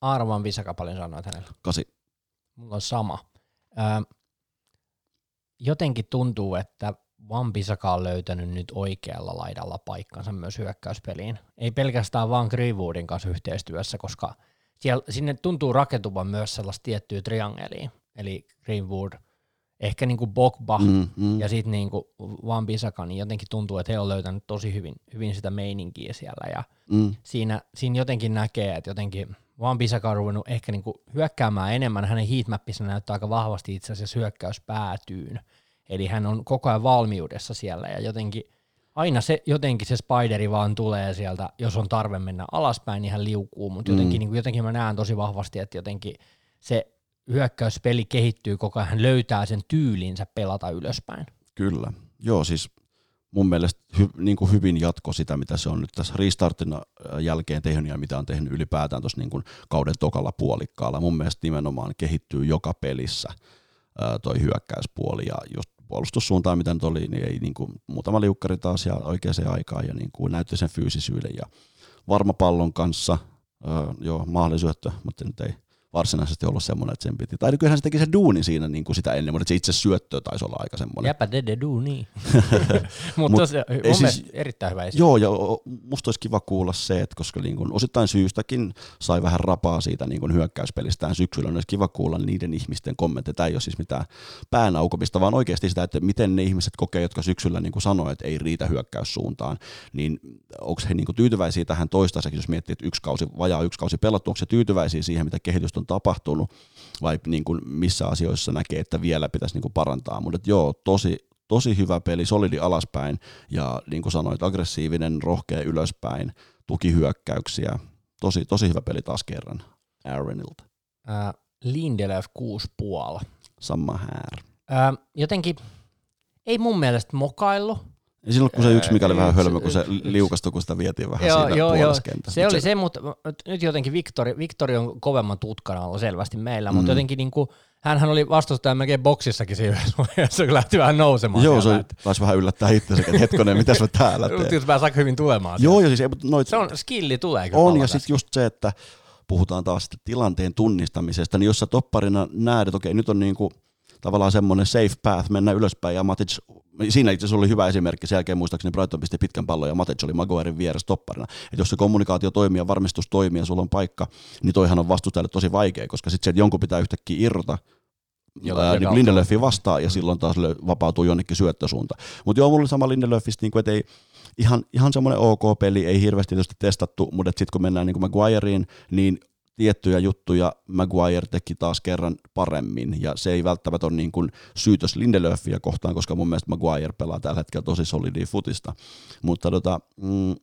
Speaker 1: Arvan Visakapalin sanoit hänellä.
Speaker 2: Kasi.
Speaker 1: Mulla on sama. Ää, jotenkin tuntuu, että Vampisaka on löytänyt nyt oikealla laidalla paikkansa myös hyökkäyspeliin. Ei pelkästään vaan Greenwoodin kanssa yhteistyössä, koska siellä, sinne tuntuu rakentuvan myös sellaista tiettyä triangeliin. Eli Greenwood, ehkä niin kuin Bogba mm, mm. ja sitten niin kuin Van Bisaka, niin jotenkin tuntuu, että he on löytänyt tosi hyvin, hyvin sitä meininkiä siellä. Ja mm. siinä, siinä jotenkin näkee, että jotenkin Van Bisaka on ruvennut ehkä niin kuin hyökkäämään enemmän. Hänen heatmappissa näyttää aika vahvasti itse asiassa hyökkäys päätyyn. Eli hän on koko ajan valmiudessa siellä ja jotenkin aina se, jotenkin se spideri vaan tulee sieltä, jos on tarve mennä alaspäin, niin hän liukuu, mutta jotenkin, mm. niin kuin, jotenkin mä näen tosi vahvasti, että jotenkin se hyökkäyspeli kehittyy koko ajan, hän löytää sen tyylinsä pelata ylöspäin.
Speaker 2: Kyllä, joo siis mun mielestä hy, niin kuin hyvin jatko sitä, mitä se on nyt tässä restartin jälkeen tehnyt ja mitä on tehnyt ylipäätään tuossa niin kuin kauden tokalla puolikkaalla. Mun mielestä nimenomaan kehittyy joka pelissä ää, toi hyökkäyspuoli ja just puolustussuuntaan, mitä nyt oli, niin ei niin kuin, muutama liukkari taas ja oikeaan aikaan ja niin kuin näytti sen fyysisyyden ja varma pallon kanssa, ää, joo, mahdollisuutta, mutta nyt ei varsinaisesti ollut semmoinen, että sen piti. Tai kyllähän se teki se duuni siinä niin kuin sitä ennen, mutta se itse syöttö taisi olla aika semmoinen.
Speaker 1: Jäpä dede duuni. mutta Mut, se, mun siis, erittäin hyvä esitys.
Speaker 2: Joo, ja musta olisi kiva kuulla se, että koska niin kuin osittain syystäkin sai vähän rapaa siitä niin kuin hyökkäyspelistään syksyllä, niin olisi kiva kuulla niiden ihmisten kommentteja. Tämä ei ole siis mitään päänaukomista, vaan oikeasti sitä, että miten ne ihmiset kokee, jotka syksyllä niin kuin sanoo, että ei riitä hyökkäyssuuntaan, niin onko he niin kuin tyytyväisiä tähän toistaiseksi, jos miettii, että yksi kausi, vajaa yksi kausi pelattu, onko se tyytyväisiä siihen, mitä kehitystä on tapahtunut, vai niin kuin missä asioissa näkee, että vielä pitäisi niin kuin parantaa. Mutta joo, tosi, tosi hyvä peli, solidi alaspäin ja niin kuin sanoit, aggressiivinen, rohkea ylöspäin, tukihyökkäyksiä. Tosi, tosi hyvä peli taas kerran Aaronilta.
Speaker 1: Äh, Lindelöf 6,5.
Speaker 2: Sama här.
Speaker 1: Äh, jotenkin ei mun mielestä mokaillut,
Speaker 2: ja silloin kun se yksi, mikä oli vähän hölmö, kun se liukastui, kun sitä vietiin vähän joo, siitä joo, joo.
Speaker 1: Se oli se, mutta nyt jotenkin Viktori, Viktori on kovemman tutkana ollut selvästi meillä, mm. mutta jotenkin niin kuin, hän oli vastustaja melkein boksissakin siinä yhdessä, kun lähti vähän nousemaan.
Speaker 2: Joo, se taisi vähän yllättää itse, että hetkonen, mitä mä täällä teen.
Speaker 1: Nyt pääsi aika hyvin tulemaan.
Speaker 2: Joo, joo, siis,
Speaker 1: noit, se on, skilli tulee
Speaker 2: On, ja sitten just se, että puhutaan taas tilanteen tunnistamisesta, niin jos sä topparina näet, että okei, nyt on niin kuin, tavallaan semmoinen safe path mennä ylöspäin ja Matic siinä itse asiassa oli hyvä esimerkki, sen jälkeen muistaakseni Brighton pisti pitkän pallon ja Matic oli Maguirein vieressä topparina. Et jos se kommunikaatio toimii ja varmistus toimii ja sulla on paikka, niin toihan on vastustajalle tosi vaikea, koska sitten se, jonkun pitää yhtäkkiä irrota, Ää, niin Lindelöfi vastaa ja silloin taas vapautuu jonnekin syöttösuunta. Mutta joo, mulla oli sama Lindelöfistä, niin että ei, ihan, ihan semmoinen ok peli, ei hirveästi tietysti testattu, mutta sitten kun mennään niin kuin Maguireen, niin tiettyjä juttuja Maguire teki taas kerran paremmin, ja se ei välttämättä ole niin kuin syytös Lindelöfia kohtaan, koska mun mielestä Maguire pelaa tällä hetkellä tosi solidia futista, mutta tota, mm,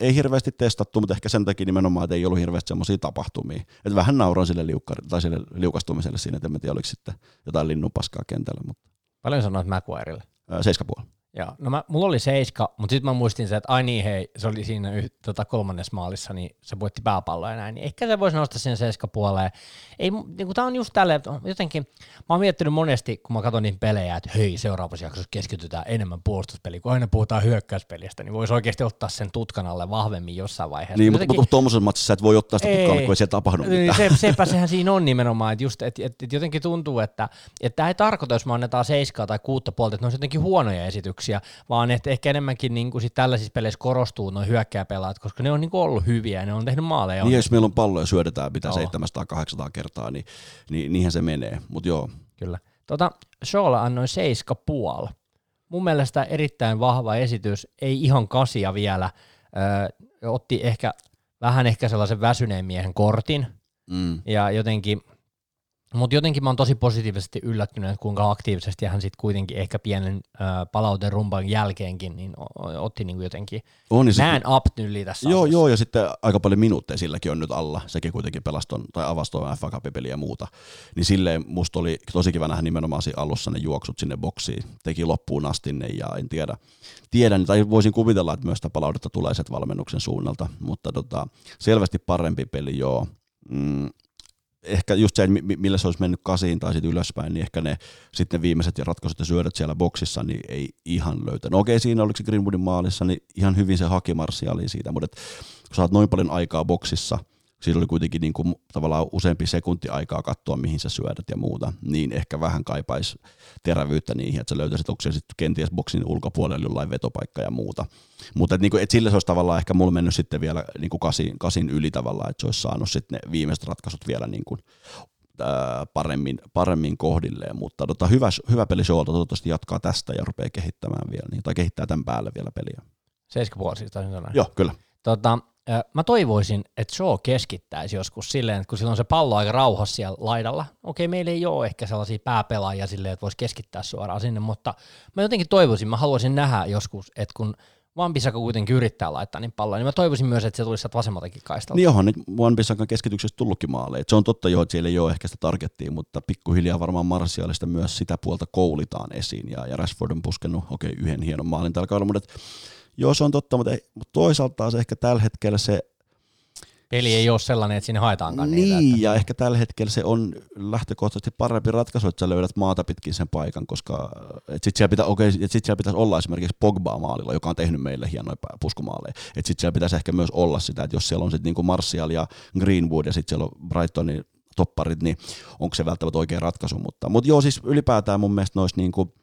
Speaker 2: ei hirveästi testattu, mutta ehkä sen takia nimenomaan, että ei ollut hirveästi semmoisia tapahtumia. Että vähän nauran sille, liukka- tai sille liukastumiselle siinä, että en tiedä, oliko sitten jotain linnunpaskaa kentällä. Mutta.
Speaker 1: Paljon sanoit Maguirelle?
Speaker 2: Äh,
Speaker 1: 7,5. Ja, no mä, mulla oli seiska, mutta sitten mä muistin se, että ai niin hei, se oli siinä yh, tota kolmannessa maalissa, niin se voitti pääpalloa ja näin. Niin ehkä se voisi nostaa sen seiska puoleen. Ei, niin tää on just tälle, jotenkin, mä oon miettinyt monesti, kun mä katson niitä pelejä, että hei, seuraavassa jaksossa keskitytään enemmän puolustuspeliin, kun aina puhutaan hyökkäyspelistä, niin voisi oikeasti ottaa sen tutkan alle vahvemmin jossain vaiheessa.
Speaker 2: Niin, jotenkin, mutta, mutta tuommoisessa matsissa et voi ottaa sitä tutkan niin alle, kun ei siellä tapahdu
Speaker 1: niin, mitään. Se, sepä sehän siinä on nimenomaan, että just, et, et, et jotenkin tuntuu, että tämä ei tarkoita, jos me annetaan seiskaa tai kuutta puolta, että ne on jotenkin huonoja esityksiä vaan että ehkä enemmänkin niin kuin sit tällaisissa peleissä korostuu noin hyökkääpelaat, koska ne on niin kuin ollut hyviä ja ne on tehnyt maaleja.
Speaker 2: Niin, jos meillä on pallo ja syödetään mitä 700-800 kertaa, niin, niin niinhän se menee, mutta joo.
Speaker 1: Kyllä. Tota, annoin seiska puol. Mun mielestä erittäin vahva esitys, ei ihan kasia vielä. Ö, otti ehkä vähän ehkä sellaisen väsyneen miehen kortin, mm. ja jotenkin Mutta jotenkin mä oon tosi positiivisesti yllättynyt, että kuinka aktiivisesti hän sitten kuitenkin ehkä pienen äh, palauterumban jälkeenkin niin otti niin jotenkin on, niin man up yli tässä
Speaker 2: Joo, joo, ja sitten aika paljon minuutteja silläkin on nyt alla. Sekin kuitenkin pelaston tai avastoi FA Cup-peliä ja muuta. Niin silleen musta oli tosi kiva nähdä nimenomaan siinä alussa ne juoksut sinne boksiin. Teki loppuun asti ne ja en tiedä. Tiedän, tai voisin kuvitella, että myös sitä palautetta tulee valmennuksen suunnalta, mutta tota, selvästi parempi peli joo. Mm, ehkä just se, millä se olisi mennyt kasiin tai sitten ylöspäin, niin ehkä ne sitten viimeiset ja ratkaisut ja syödät siellä boksissa, niin ei ihan löytänyt. No okei, siinä oliko se Greenwoodin maalissa, niin ihan hyvin se haki Marsialiin siitä, mutta kun saat noin paljon aikaa boksissa – siinä oli kuitenkin niin kuin tavallaan useampi sekunti aikaa katsoa, mihin sä syödät ja muuta, niin ehkä vähän kaipaisi terävyyttä niihin, että sä löytäisit, onko se sitten kenties boksin ulkopuolella jollain vetopaikka ja muuta. Mutta niin et sille se olisi tavallaan ehkä mulla mennyt sitten vielä niin kuin kasin, kasin yli tavallaan, että se olisi saanut sitten ne viimeiset ratkaisut vielä niin kuin, ää, paremmin, paremmin kohdilleen, mutta tota, hyvä, hyvä peli Showlta toivottavasti jatkaa tästä ja rupeaa kehittämään vielä, niin, tai kehittää tämän päälle vielä peliä.
Speaker 1: 7,5 siis taisin sanoa.
Speaker 2: Joo, kyllä.
Speaker 1: Tota, Mä toivoisin, että Shaw keskittäisi joskus silleen, että kun sillä on se pallo aika rauhassa siellä laidalla, okei, meillä ei ole ehkä sellaisia pääpelaajia silleen, että voisi keskittää suoraan sinne, mutta mä jotenkin toivoisin, mä haluaisin nähdä joskus, että kun Bisaka kuitenkin yrittää laittaa niin palloa, niin mä toivoisin myös, että se tulisi sieltä vasemmaltakin kaistalta.
Speaker 2: Niin onhan nyt Bisakan keskityksestä tullutkin maaleja. Se on totta jo, että siellä ei ole ehkä sitä targettia, mutta pikkuhiljaa varmaan Marsialista myös sitä puolta koulitaan esiin. Ja, ja Rashford on puskenut, okei, yhden hienon maalin tällä kaudella, mutta Joo, se on totta, mutta, ei, mutta toisaalta taas ehkä tällä hetkellä se
Speaker 1: Peli ei ole sellainen, että sinne haetaankaan
Speaker 2: niin,
Speaker 1: niitä.
Speaker 2: Että... ja ehkä tällä hetkellä se on lähtökohtaisesti parempi ratkaisu, että sä löydät maata pitkin sen paikan, koska sitten siellä, pitä, okay, sit siellä pitäisi olla esimerkiksi Pogba maalilla, joka on tehnyt meille hienoja puskumaaleja. Sitten siellä pitäisi ehkä myös olla sitä, että jos siellä on sitten niinku Martial ja Greenwood ja sitten siellä on Brightonin topparit, niin onko se välttämättä oikea ratkaisu. Mutta, mutta joo, siis ylipäätään mun mielestä noissa niinku,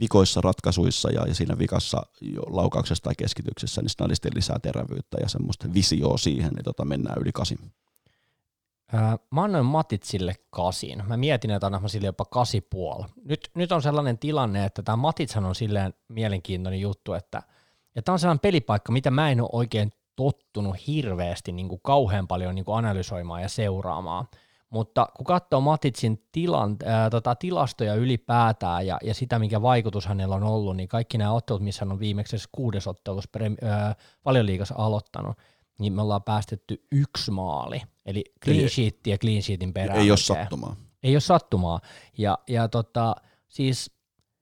Speaker 2: vikoissa ratkaisuissa ja, ja siinä vikassa jo laukauksessa tai keskityksessä, niin snadisti lisää terävyyttä ja semmoista visioa siihen, niin tota mennään yli kasin.
Speaker 1: Ää, mä annoin Matitsille kasin. Mä mietin, että annan sille jopa kasi puoli. Nyt, nyt on sellainen tilanne, että tämä Matitshan on silleen mielenkiintoinen juttu, että tämä on sellainen pelipaikka, mitä mä en ole oikein tottunut hirveästi niin kuin kauhean paljon niin kuin analysoimaan ja seuraamaan. Mutta kun katsoo Matitsin tilan, ää, tota, tilastoja ylipäätään ja, ja sitä, mikä vaikutus hänellä on ollut, niin kaikki nämä ottelut, missä hän on viimeksi kuudes ottelussa valioliigassa aloittanut, niin me ollaan päästetty yksi maali. Eli clean sheet ja clean sheetin perään.
Speaker 2: Ei ole sattumaa.
Speaker 1: Ei ole sattumaa. Ja, ja tota, siis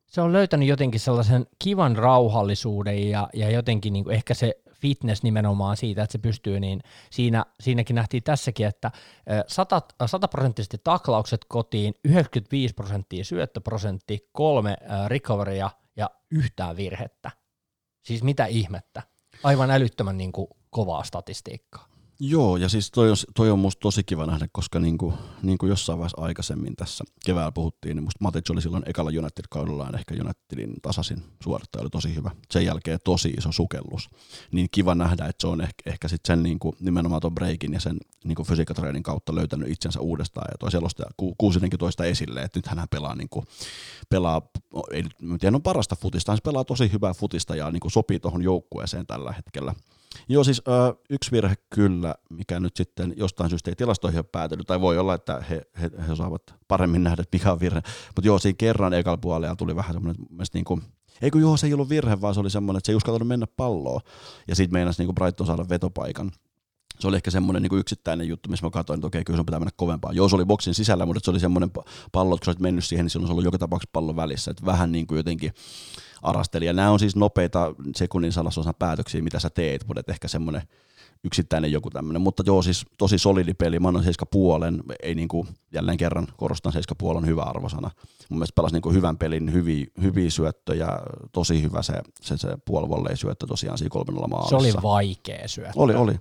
Speaker 1: se on löytänyt jotenkin sellaisen kivan rauhallisuuden ja, ja jotenkin niin kuin ehkä se fitness nimenomaan siitä, että se pystyy, niin siinä, siinäkin nähtiin tässäkin, että 100, 100 prosenttisesti taklaukset kotiin, 95 prosenttia syöttöprosentti, kolme recoverya ja yhtään virhettä. Siis mitä ihmettä. Aivan älyttömän niin kuin, kovaa statistiikkaa.
Speaker 2: Joo, ja siis toi toi on musta tosi kiva nähdä, koska niin kuin, niin kuin jossain vaiheessa aikaisemmin tässä keväällä puhuttiin, niin musta Matic oli silloin ekalla United-kaudellaan ehkä Unitedin tasasin suorittaja oli tosi hyvä. Sen jälkeen tosi iso sukellus. Niin kiva nähdä, että se on ehkä, ehkä sitten sen niin kuin, nimenomaan tuon breakin ja sen niin kuin fysiikkatreenin kautta löytänyt itsensä uudestaan. Ja toi selostaja ku, Kuusinenkin toista esille, että nyt hän pelaa, niin kuin, pelaa ei nyt tiedä, on parasta futista, hän pelaa tosi hyvää futista ja niin kuin sopii tuohon joukkueeseen tällä hetkellä. Joo, siis ö, yksi virhe kyllä, mikä nyt sitten jostain syystä ei tilastoihin ole päätynyt, tai voi olla, että he, he, he osaavat paremmin nähdä, että mikä on virhe. Mutta joo, siinä kerran ekalla puolella tuli vähän semmoinen, niin kuin, ei kun joo, se ei ollut virhe, vaan se oli semmoinen, että se ei uskaltanut mennä palloon, ja sitten meinasi niin kuin Brighton saada vetopaikan. Se oli ehkä semmoinen niin yksittäinen juttu, missä mä katsoin, että okei, kyllä sun pitää mennä kovempaa. Joo, se oli boksin sisällä, mutta se oli semmoinen pallo, että kun sä olet mennyt siihen, niin silloin se ollut joka tapauksessa pallo välissä. Että vähän niin kuin jotenkin arasteli. Ja nämä on siis nopeita sekunnin salasosan päätöksiä, mitä sä teet, mutta ehkä semmoinen yksittäinen joku tämmöinen. Mutta joo, siis tosi solidi peli. Mä annan 7 puolen. Ei niinku, jälleen kerran korostan 7 puolen hyvä arvosana. Mun mielestä pelasi niinku hyvän pelin, hyviä, hyviä syöttöjä, tosi hyvä se, se, se puolivollei syöttö tosiaan siinä 3 maalissa.
Speaker 1: Se oli vaikea syöttö.
Speaker 2: Oli, oli.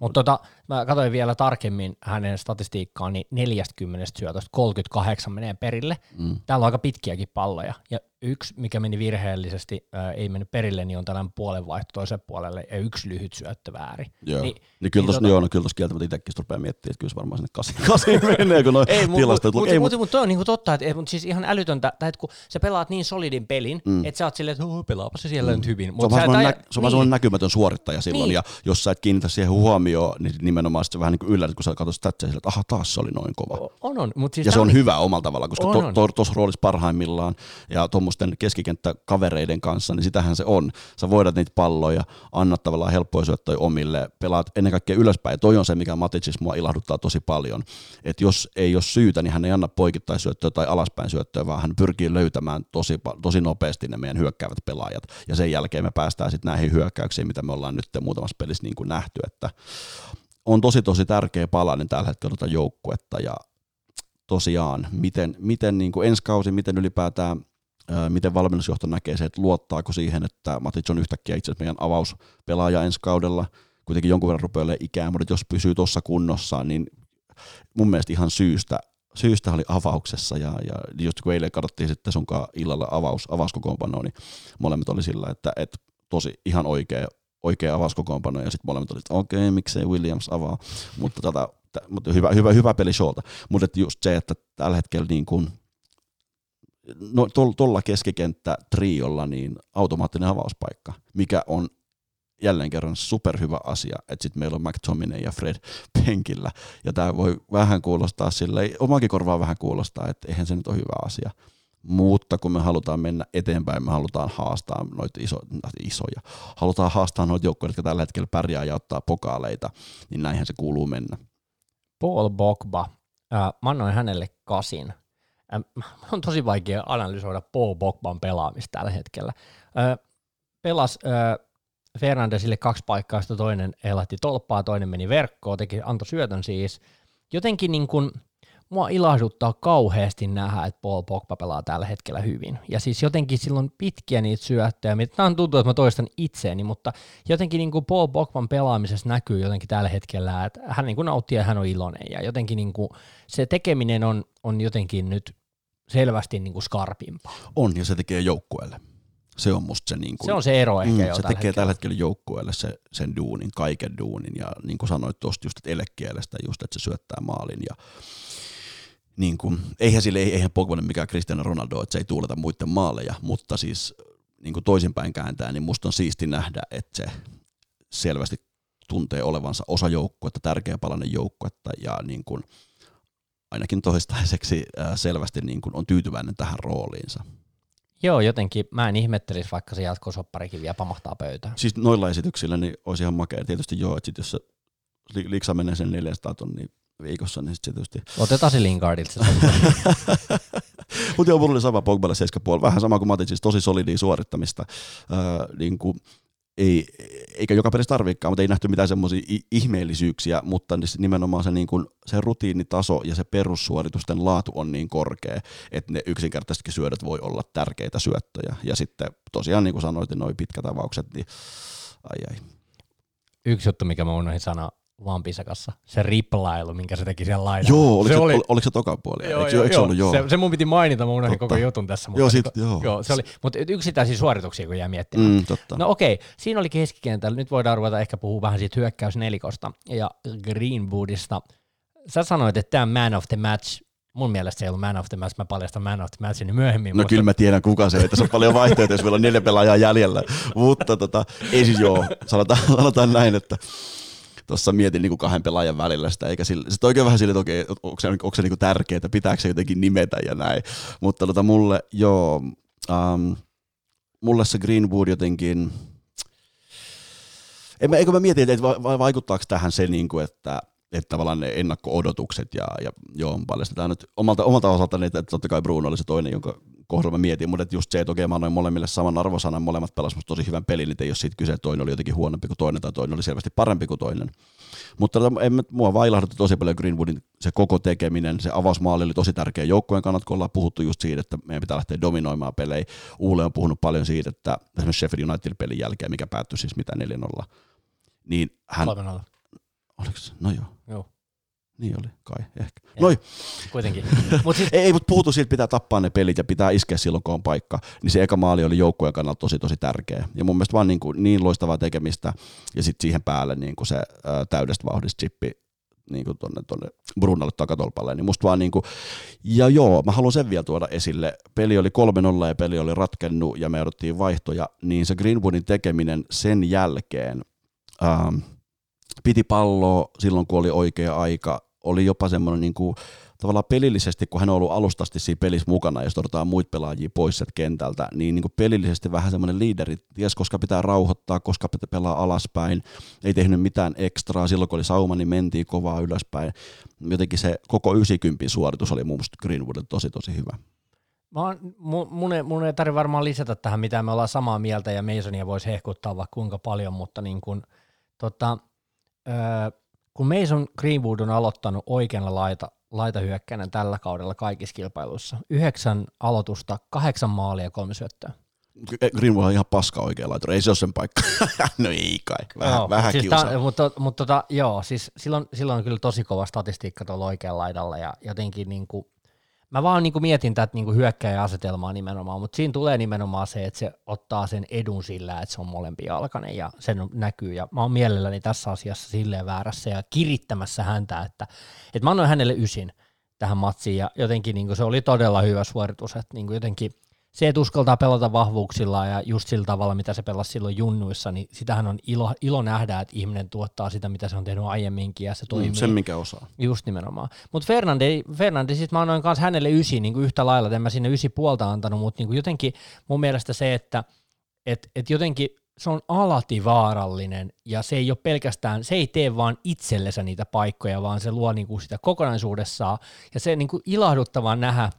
Speaker 1: Mutta tota, mä katsoin vielä tarkemmin hänen statistiikkaan, niin 40 syötöstä 38 menee perille. Mm. Täällä on aika pitkiäkin palloja. Ja yksi, mikä meni virheellisesti, ää, ei mennyt perille, niin on tällainen puolenvaihto toiselle puolelle ja yksi lyhyt syöttö väärin.
Speaker 2: Joo.
Speaker 1: Niin,
Speaker 2: Niin kyllä
Speaker 1: niin
Speaker 2: tuossa
Speaker 1: tota-
Speaker 2: no kyllä tuossa kieltämättä itsekin rupeaa miettimään, että kyllä se varmaan sinne kasi, kasi menee, kun noin
Speaker 1: ei, mutta
Speaker 2: tilastot.
Speaker 1: mut,
Speaker 2: Mut, ei,
Speaker 1: mut,
Speaker 2: mut,
Speaker 1: mut, toi on niinku totta, että mut siis ihan älytöntä, tai että kun sä pelaat niin solidin pelin, mm. että sä oot silleen, että oh, pelaapa se siellä mm. nyt hyvin.
Speaker 2: se on
Speaker 1: Mut
Speaker 2: vaan semmoinen, nä, semmoinen näkymätön suorittaja silloin,
Speaker 1: Niin.
Speaker 2: ja jos sä et kiinnitä siihen huomioon, niin nimenomaan sä vähän niin kuin yllätät, kun sä katsot statsia sille, että aha, taas se oli noin kova.
Speaker 1: On, on, mutta siis
Speaker 2: ja se on
Speaker 1: niin-
Speaker 2: hyvä omalla tavallaan, koska
Speaker 1: On,
Speaker 2: to,
Speaker 1: on.
Speaker 2: to, tuossa roolissa parhaimmillaan ja tuommoisten keskikenttäkavereiden kanssa, niin sitähän se on. Sä voidat niitä palloja, annat tavallaan helppoja syöttöjä omille, pelaat ennen kaikkea ylöspäin. Ja toi on se, mikä Matitsis mua ilahduttaa tosi paljon. Että jos ei ole syytä, niin hän ei anna poikittaisyöttöä tai alaspäin syöttöä, vaan hän pyrkii löytämään tosi, tosi nopeasti ne meidän hyökkäävät pelaajat. Ja sen jälkeen me päästään sitten näihin hyökkäyksiin, mitä me ollaan nyt muutamassa pelissä niin kuin nähty, että on tosi tosi tärkeä palanen tällä hetkellä tuota joukkuetta ja tosiaan, miten, miten niin kuin ensi kausi, miten ylipäätään, ää, miten valmennusjohto näkee se, että luottaako siihen, että Matic on yhtäkkiä itse asiassa meidän avauspelaaja ensi kaudella, kuitenkin jonkun verran rupeaa ikää, mutta jos pysyy tuossa kunnossa, niin mun mielestä ihan syystä, syystä oli avauksessa ja, ja just kun eilen katsottiin sitten sunkaan illalla avaus, avauskokoonpanoa, niin molemmat oli sillä, että, että tosi ihan oikea, oikea avauskokoonpano ja sitten molemmat oli, että okei, okay, miksei Williams avaa, mutta, tota, t- mutta hyvä, hyvä, hyvä peli Shawlta. Mutta just se, että tällä hetkellä niin kuin, no, tuolla keskikenttä triolla niin automaattinen avauspaikka, mikä on jälleen kerran superhyvä asia, että sitten meillä on McTominay ja Fred penkillä, ja tämä voi vähän kuulostaa silleen, omakin korvaa vähän kuulostaa, että eihän se nyt ole hyvä asia, mutta kun me halutaan mennä eteenpäin, me halutaan haastaa noita iso, isoja, halutaan haastaa noita joukkoja, jotka tällä hetkellä pärjää ja ottaa pokaaleita, niin näinhän se kuuluu mennä.
Speaker 1: Paul Bogba, mä annoin hänelle kasin. On tosi vaikea analysoida Paul Bogban pelaamista tällä hetkellä. Pelas Fernandesille kaksi paikkaa, sitten toinen elatti tolppaa, toinen meni verkkoon, teki, antoi syötön siis. Jotenkin niin kuin, mua ilahduttaa kauheasti nähdä, että Paul Pogba pelaa tällä hetkellä hyvin. Ja siis jotenkin silloin pitkiä niitä syöttöjä. Tämä on tuntuu, että mä toistan itseäni, mutta jotenkin niin kuin Paul Pogban pelaamisessa näkyy jotenkin tällä hetkellä, että hän niin kuin nauttii ja hän on iloinen. Ja jotenkin niin kuin se tekeminen on, on jotenkin nyt selvästi niin kuin skarpimpaa.
Speaker 2: On, ja se tekee joukkueelle. Se on musta se, niin kuin,
Speaker 1: Se on se ero ehkä
Speaker 2: mm,
Speaker 1: jo
Speaker 2: Se
Speaker 1: tällä
Speaker 2: tekee
Speaker 1: hetkellä.
Speaker 2: tällä hetkellä joukkueelle se, sen duunin, kaiken duunin, ja niin kuin sanoit tuosta just, että elekielestä just, että se syöttää maalin, ja niin kuin, eihän sille, eihän Pogballe mikään Cristiano Ronaldo, että se ei tuuleta muiden maaleja, mutta siis niin kuin toisinpäin kääntää, niin musta on siisti nähdä, että se selvästi tuntee olevansa osa joukkuetta, tärkeä palanen joukkuetta, ja niin kuin, ainakin toistaiseksi ää, selvästi niin kuin on tyytyväinen tähän rooliinsa.
Speaker 1: Joo, jotenkin mä en ihmettelisi, vaikka se jatkosopparikin vielä pamahtaa pöytään.
Speaker 2: Siis noilla esityksillä niin olisi ihan makea. Tietysti joo, että sit jos se li- liksa menee sen 400 tonnia viikossa, niin sit se tietysti...
Speaker 1: Otetaan se Lingardilta se
Speaker 2: Mutta joo, mulla oli sama Pogballe 7,5. Vähän sama kuin Matic, siis tosi solidia suorittamista. Öö, niin kuin, ei, eikä joka pelissä tarviikaan, mutta ei nähty mitään semmoisia ihmeellisyyksiä, mutta nimenomaan se, niin kuin, se rutiinitaso ja se perussuoritusten laatu on niin korkea, että ne yksinkertaisesti syödöt voi olla tärkeitä syöttöjä. Ja sitten tosiaan niin kuin sanoit, noin pitkät avaukset, niin ai ai.
Speaker 1: Yksi juttu, mikä mä unohdin sanoa Lampisakassa, se riplailu, minkä se teki siellä laidalla.
Speaker 2: Joo, oliko se,
Speaker 1: se oli,
Speaker 2: ol, oliko se toka puoli?
Speaker 1: Joo,
Speaker 2: eikö,
Speaker 1: joo,
Speaker 2: eikö se ollut? Joo.
Speaker 1: Se, se mun piti mainita, mä unohdin
Speaker 2: Totta.
Speaker 1: koko jutun tässä. Mutta
Speaker 2: Joo, sit- joo.
Speaker 1: joo se oli, mutta yksittäisiä suorituksia, kun jää miettimään.
Speaker 2: Mm, totta.
Speaker 1: No okei, siinä oli keskikentällä. Nyt voidaan ruveta ehkä puhua vähän siitä hyökkäysnelikosta ja Greenwoodista. Sä sanoit, että tämä man of the match, mun mielestä se ei ollut man of the match, mä paljastan man of the matchin myöhemmin.
Speaker 2: No
Speaker 1: Musta-
Speaker 2: kyllä mä tiedän kuka se että se on paljon vaihtoehtoja, jos meillä on neljä pelaajaa jäljellä. Mutta tota, ei siis joo, sanotaan, sanotaan näin, että tuossa mietin niin kuin kahden pelaajan välillä sitä, eikä sille, sitten oikein vähän sille, että okei, onko se, onko se niin tärkeää, pitääkö se jotenkin nimetä ja näin. Mutta tota, mulle, joo, um, mulle se Greenwood jotenkin, en mä, eikö mä mietin, että va- va- vaikuttaako tähän se, niin kuin, että, että tavallaan ne ennakko-odotukset ja, ja joo, paljastetaan nyt omalta, omalta osaltani, että totta kai Bruno oli se toinen, jonka kohdalla mä mietin, mutta just se, että okei, mä annoin molemmille saman arvosanan, molemmat pelasivat tosi hyvän pelin, niin ei ole siitä kyse, että toinen oli jotenkin huonompi kuin toinen tai toinen oli selvästi parempi kuin toinen. Mutta tota, en, mua vailahdutti tosi paljon Greenwoodin se koko tekeminen, se avausmaali oli tosi tärkeä joukkueen kannalta, kun ollaan puhuttu just siitä, että meidän pitää lähteä dominoimaan pelejä. Uule on puhunut paljon siitä, että esimerkiksi Sheffield United pelin jälkeen, mikä päättyi siis mitä 4-0, niin hän,
Speaker 1: Kolme nolla.
Speaker 2: oliko se, no joo,
Speaker 1: Joo.
Speaker 2: Niin oli, kai, ehkä. Ja. Noi.
Speaker 1: Kuitenkin. mut
Speaker 2: siis... ei, ei mutta puhutu siitä, pitää tappaa ne pelit ja pitää iskeä silloin, kun on paikka. Niin se eka maali oli joukkueen kannalta tosi, tosi tärkeä. Ja mun mielestä vaan niin, kuin, niin loistavaa tekemistä ja sitten siihen päälle niin kuin se ää, täydestä vauhdista chippi niin kuin tonne, tonne Brunalle takatolpalle, niin musta vaan niin kuin, ja joo, mä haluan sen vielä tuoda esille, peli oli 3-0 ja peli oli ratkennut ja me odottiin vaihtoja, niin se Greenwoodin tekeminen sen jälkeen, ähm, piti palloa silloin, kun oli oikea aika, oli jopa semmoinen niin kuin, tavallaan pelillisesti, kun hän on ollut alustasti siinä pelissä mukana, jos otetaan muita pelaajia pois sieltä kentältä, niin, niin kuin pelillisesti vähän semmoinen liideri, ties koska pitää rauhoittaa, koska pitää pelaa alaspäin, ei tehnyt mitään ekstraa, silloin kun oli sauma, niin mentiin kovaa ylöspäin. Jotenkin se koko 90 suoritus oli mun mielestä Greenwoodille tosi tosi hyvä.
Speaker 1: Mä oon, mun, ei, mun ei tarvitse varmaan lisätä tähän mitä me ollaan samaa mieltä ja Masonia voisi hehkuttaa vaikka kuinka paljon, mutta niin kun, tota, öö, kun Mason Greenwood on aloittanut oikealla laita, laitahyökkäinen tällä kaudella kaikissa kilpailuissa. Yhdeksän aloitusta, kahdeksan maalia ja kolme syöttöä.
Speaker 2: Greenwood on ihan paska oikea laituri, ei se ole sen paikka. no ei kai, vähän, joo, vähän
Speaker 1: siis ta, mutta, mutta tota, joo, siis silloin, silloin on kyllä tosi kova statistiikka tuolla oikealla laidalla ja jotenkin niin kuin, Mä vaan niin mietin tätä niin hyökkäjäasetelmaa nimenomaan, mutta siinä tulee nimenomaan se, että se ottaa sen edun sillä, että se on molempi jalkainen ja sen näkyy. Ja mä oon mielelläni tässä asiassa silleen väärässä ja kirittämässä häntä, että, että mä annoin hänelle ysin tähän matsiin ja jotenkin niin se oli todella hyvä suoritus, että niin jotenkin – se, että uskaltaa pelata vahvuuksilla ja just sillä tavalla, mitä se pelasi silloin junnuissa, niin sitähän on ilo, ilo nähdä, että ihminen tuottaa sitä, mitä se on tehnyt aiemminkin ja se mm, toimii. Mm,
Speaker 2: sen, mikä osaa.
Speaker 1: Just nimenomaan. Mutta Fernande, Fernande, siis mä annoin kanssa hänelle ysi niin kuin yhtä lailla, en mä sinne ysi puolta antanut, mutta niin kuin jotenkin mun mielestä se, että et, et jotenkin se on alati vaarallinen ja se ei ole pelkästään, se ei tee vaan itsellensä niitä paikkoja, vaan se luo niinku sitä kokonaisuudessaan ja se niinku ilahduttavaa nähdä,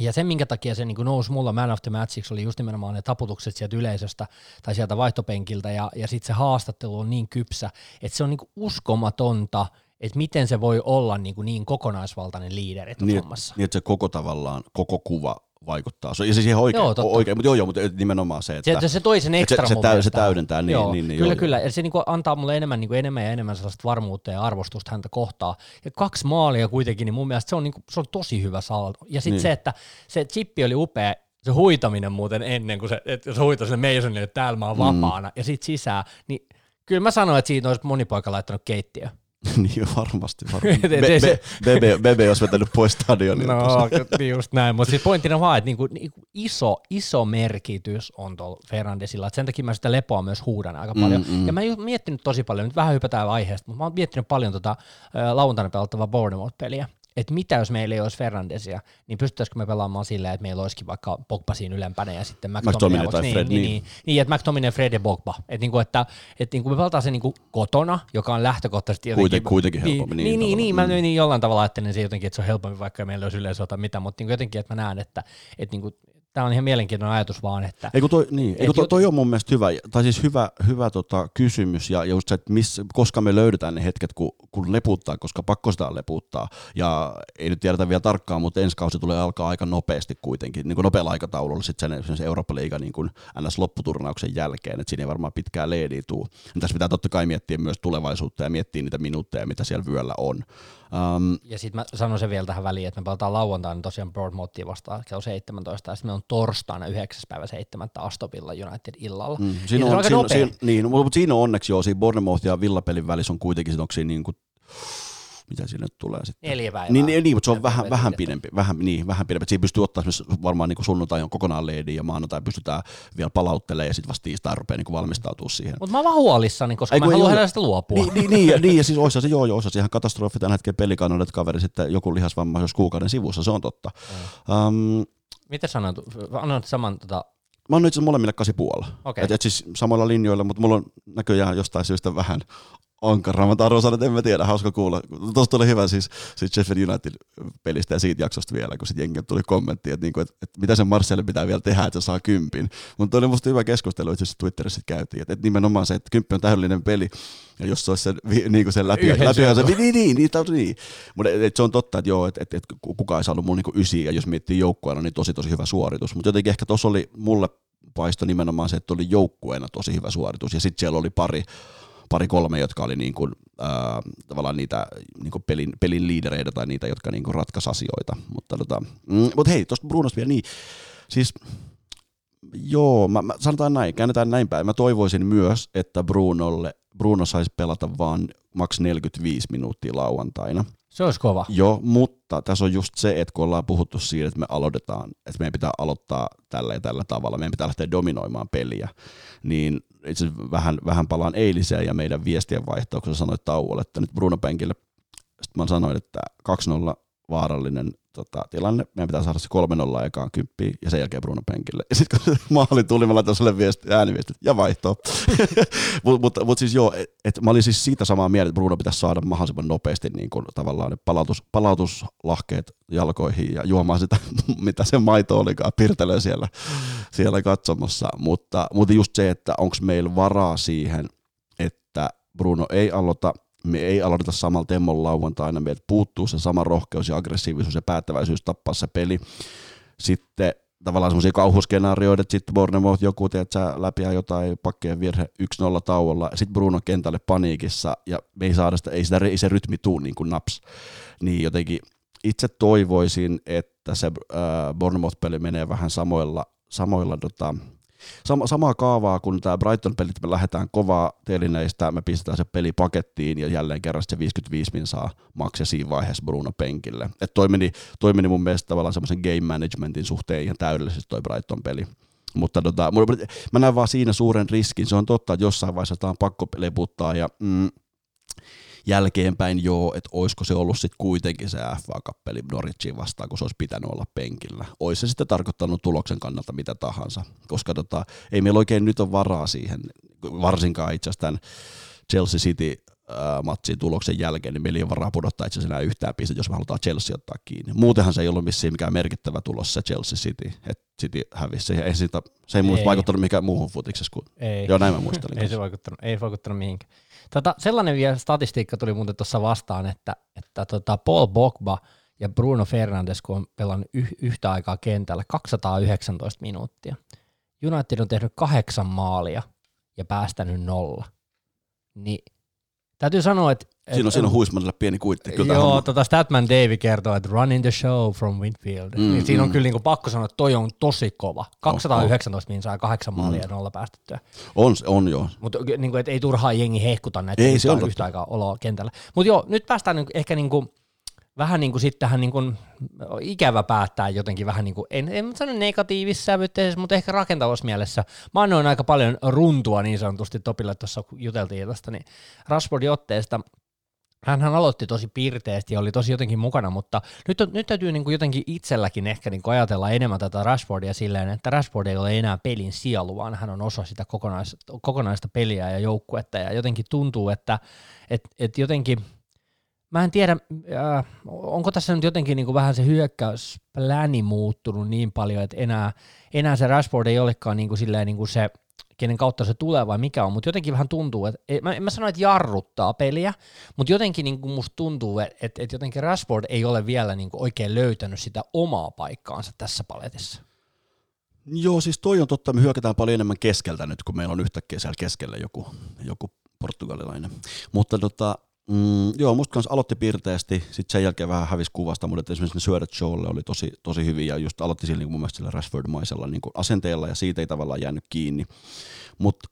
Speaker 1: ja se, minkä takia se niin nousi mulla man of the matchiksi, oli just nimenomaan ne taputukset sieltä yleisöstä tai sieltä vaihtopenkiltä, ja, ja sitten se haastattelu on niin kypsä, että se on niin uskomatonta, että miten se voi olla niin, niin kokonaisvaltainen liideri
Speaker 2: niin, hommassa. Niin, että se koko tavallaan, koko kuva vaikuttaa. Se, se siihen oikein, joo, oikein mutta joo, joo, mutta nimenomaan se, että
Speaker 1: se, se toi sen ekstra
Speaker 2: se, se, täy, se täydentää, niin,
Speaker 1: joo,
Speaker 2: niin, niin
Speaker 1: Kyllä,
Speaker 2: joo,
Speaker 1: kyllä, ja se niinku antaa mulle enemmän, niinku enemmän ja enemmän sellaista varmuutta ja arvostusta häntä kohtaa. Ja kaksi maalia kuitenkin, niin mun mielestä se on, niinku, se on tosi hyvä saldo. Ja sitten niin. se, että se chippi oli upea, se huitaminen muuten ennen kuin se, että se huitoi sinne Masonille, että täällä mä oon mm. vapaana, ja sitten sisään, niin kyllä mä sanoin, että siitä olisi moni poika laittanut keittiö.
Speaker 2: niin varmasti. varmasti. Be, be, bebe, bebe olisi vetänyt pois stadionilta.
Speaker 1: No, just näin, mutta siis pointtina vaan, että niinku, niinku iso, iso merkitys on tuolla Fernandesilla, että sen takia mä sitä lepoa myös huudan aika paljon. Mm, mm. Ja mä oon miettinyt tosi paljon, nyt vähän hypätään aiheesta, mutta mä oon miettinyt paljon tota, lauantaina pelattavaa Bournemouth-peliä että mitä jos meillä ei olisi Fernandesia, niin pystyttäisikö me pelaamaan silleen, että meillä olisikin vaikka Pogba siinä ylempänä ja sitten McTominay,
Speaker 2: tai
Speaker 1: niin,
Speaker 2: Fred,
Speaker 1: niin, niin, niin, niin, että McTominay, Fred ja Pogba. Että niinku, että, että niinku me pelataan se niinku kotona, joka on lähtökohtaisesti
Speaker 2: jotenkin... Kuiten, kuitenkin helpommin.
Speaker 1: Niin, niin, niin, niin, mä niin jollain tavalla ajattelen se jotenkin, että se on helpommin, vaikka meillä olisi yleensä mitä, mutta niinku jotenkin, että mä näen, että, että niinku, Tämä on ihan mielenkiintoinen ajatus vaan, että...
Speaker 2: Eikö toi, niin, eikö toi, toi on mun mielestä hyvä, tai siis hyvä, hyvä tota, kysymys, ja just se, että miss, koska me löydetään ne hetket, kun, kun leputtaa, koska pakko sitä leputtaa, ja ei nyt tiedetä vielä tarkkaan, mutta ensi kausi tulee alkaa aika nopeasti kuitenkin, niin kuin nopealla aikataululla sitten sen, sen Eurooppa-liiga niin kuin NS-lopputurnauksen jälkeen, että siinä ei varmaan pitkään leediä tuu. Ja tässä pitää totta kai miettiä myös tulevaisuutta ja miettiä niitä minuutteja, mitä siellä vyöllä on.
Speaker 1: Um, ja sitten mä sanon sen vielä tähän väliin, että me pelataan lauantaina tosiaan Broadmouttia vastaan kello 17, ja sitten me on torstaina 9. päivä 7. Astopilla United illalla. Mm,
Speaker 2: siinä, on, on siinä, siinä, niin, mutta siinä on onneksi joo, siinä Bournemouth ja Villapelin välissä on kuitenkin, onko siinä niin kuin mitä sinne tulee sitten.
Speaker 1: Neljä päivää.
Speaker 2: Niin, niin, niin mutta se on vähän, vähän pidempi, vähän, niin, vähän pidempi. Siinä pystyy ottaa varmaan niin sunnuntai on kokonaan leidi ja maanantai pystytään vielä palauttelemaan ja sitten vasta tiistai rupeaa niin valmistautua siihen.
Speaker 1: Mutta mä oon vaan huolissani, koska Ei, mä haluan hänestä luopua.
Speaker 2: Niin, niin, niin, ja, niin, ja siis olisi se joo, joo, olisi ihan katastrofi tämän hetken pelikannalla, että kaveri sitten joku lihasvamma jos kuukauden sivussa, se on totta. Mm. Um,
Speaker 1: Miten sanoit, annoit saman tota,
Speaker 2: Mä oon itse molemmille kasi puolella. Okay. Et, et siis samoilla linjoilla, mutta mulla on näköjään jostain syystä vähän ankarammat arvosanat, en mä tiedä, hauska kuulla. Tuosta tuli hyvä siis, siis Sheffield United-pelistä ja siitä jaksosta vielä, kun sitten jengi tuli kommentti, että, niinku, että, että mitä sen Marcelle pitää vielä tehdä, että se saa kympin. Mutta oli musta hyvä keskustelu, itse asiassa Twitterissä käytiin, että, että nimenomaan se, että kymppi on täydellinen peli, ja jos se olisi sen, niin sen läpi, läpi se, niin, niin, niin, niin, niin. Mutta se on totta, että joo, että, että, että kukaan ei saanut mun niin ysi, ja jos miettii joukkueena, niin tosi tosi hyvä suoritus. Mutta jotenkin ehkä tuossa oli mulle paisto nimenomaan se, että oli joukkueena tosi hyvä suoritus, ja sitten siellä oli pari, pari-kolme, jotka oli niin kuin, ää, tavallaan niitä niin kuin pelin, pelin liidereitä tai niitä, jotka niin kuin ratkaisi asioita. Mutta, tota, mm, mutta hei, tuosta Brunosta vielä niin, siis joo, mä, mä, sanotaan näin, käännetään näin päin. Mä toivoisin myös, että Brunolle, Bruno saisi pelata vaan maks 45 minuuttia lauantaina.
Speaker 1: Se olisi kova.
Speaker 2: Joo, mutta tässä on just se, että kun ollaan puhuttu siitä, että me aloitetaan, että meidän pitää aloittaa tällä ja tällä tavalla, meidän pitää lähteä dominoimaan peliä, niin itse vähän, vähän palaan eiliseen ja meidän viestien vaihtoon, kun sä sanoit tauolle, että nyt Bruno Penkille, sitten mä sanoin, että 2-0 vaarallinen tota, tilanne. Meidän pitää saada se 3-0 ekaan kymppiin ja sen jälkeen Bruno penkille. Ja sitten kun maali tuli, mä laitoin sulle viesti, ääniviestit ja vaihtoa. Mutta mut, mut siis joo, et, et mä olin siis siitä samaa mieltä, että Bruno pitäisi saada mahdollisimman nopeasti niin kun, tavallaan ne palautus, palautuslahkeet jalkoihin ja juomaan sitä, mitä se maito olikaan, pirtelee siellä, siellä katsomassa. Mutta, mutta just se, että onko meillä varaa siihen, että Bruno ei aloita me ei aloiteta samalla temmolla lauantaina, meiltä puuttuu se sama rohkeus ja aggressiivisuus ja päättäväisyys tappaa se peli. Sitten tavallaan semmoisia kauhuskenaarioita, että sitten Bournemouth joku, teet sä läpi jotain pakkeen virhe 1-0 tauolla, sitten Bruno kentälle paniikissa, ja me ei saada sitä, ei, sitä, ei se rytmi tuu niin kuin naps. Niin jotenkin itse toivoisin, että se äh, Bournemouth-peli menee vähän samoilla, samoilla tota, Sama, samaa kaavaa kuin tämä Brighton-pelit, me lähdetään kovaa telineistä, me pistetään se peli pakettiin ja jälleen kerran se 55 min saa maksa siinä vaiheessa Bruno penkille. Et toi, meni, toi meni mun mielestä tavallaan semmoisen game managementin suhteen ihan täydellisesti toi Brighton-peli. Mutta tota, mä näen vaan siinä suuren riskin. Se on totta, että jossain vaiheessa tämä on pakko leputtaa ja mm, jälkeenpäin joo, että olisiko se ollut sitten kuitenkin se FA-kappeli Norwichin vastaan, kun se olisi pitänyt olla penkillä. Olisi se sitten tarkoittanut tuloksen kannalta mitä tahansa, koska tota, ei meillä oikein nyt ole varaa siihen, varsinkaan itse asiassa tämän Chelsea City matsin tuloksen jälkeen, niin meillä ei ole varaa pudottaa itse asiassa yhtään pistettä, jos me halutaan Chelsea ottaa kiinni. Muutenhan se ei ollut missään mikään merkittävä tulos se Chelsea City, että City hävisi. Se ei, siitä, se ei, ei. vaikuttanut mikään muuhun futiksessa kuin, ei. joo näin mä muistelin.
Speaker 1: ei se vaikuttanut, ei vaikuttanut mihinkään. Tota, sellainen vielä statistiikka tuli muuten tuossa vastaan, että, että tota Paul Bogba ja Bruno Fernandes, kun on pelannut yh, yhtä aikaa kentällä, 219 minuuttia. United on tehnyt kahdeksan maalia ja päästänyt nolla. Niin Täytyy sanoa, että...
Speaker 2: Siinä on, siinä on Huismanille pieni kuitti.
Speaker 1: Kyllä joo, tota Statman Davy kertoo, että running the show from Winfield. Mm, niin siinä on mm. kyllä niin pakko sanoa, että toi on tosi kova. 219 oh, oh. saa kahdeksan maalia mm. ja nolla päästettyä.
Speaker 2: On, on joo.
Speaker 1: Mutta niin ei turhaa jengi hehkuta näitä ei, se on yhtä aikaa oloa kentällä. Mutta joo, nyt päästään niin, ehkä niin kuin vähän niin kuin sitten tähän niin kuin, ikävä päättää jotenkin vähän niin kuin, en, en sano sävytteessä, mutta ehkä rakentavassa mielessä. Mä annoin aika paljon runtua niin sanotusti Topille tuossa, kun juteltiin tästä, niin Rashfordin otteesta. Hän aloitti tosi pirteästi ja oli tosi jotenkin mukana, mutta nyt, nyt täytyy niin kuin jotenkin itselläkin ehkä niin kuin ajatella enemmän tätä Rashfordia silleen, että Rashford ei ole enää pelin sielu, vaan hän on osa sitä kokonais, kokonaista peliä ja joukkuetta. Ja jotenkin tuntuu, että et, et jotenkin – mä en tiedä, äh, onko tässä nyt jotenkin niin kuin vähän se hyökkäyspläni muuttunut niin paljon, että enää, enää se Rashford ei olekaan niin kuin silleen niin kuin se, kenen kautta se tulee vai mikä on, mutta jotenkin vähän tuntuu, että mä, en mä sano, että jarruttaa peliä, mutta jotenkin niin kuin musta tuntuu, että, että, että jotenkin Rashford ei ole vielä niin kuin oikein löytänyt sitä omaa paikkaansa tässä paletissa.
Speaker 2: Joo, siis toi on totta, me hyökätään paljon enemmän keskeltä nyt, kun meillä on yhtäkkiä siellä keskellä joku, joku portugalilainen. Mutta tota, Mm, joo, musta kanssa aloitti piirteästi, sitten sen jälkeen vähän hävisi kuvasta, mutta esimerkiksi ne syödät showlle oli tosi, tosi hyviä, ja just aloitti sillä niin mun mielestä sillä Rashford-maisella niin asenteella, ja siitä ei tavallaan jäänyt kiinni. Mutta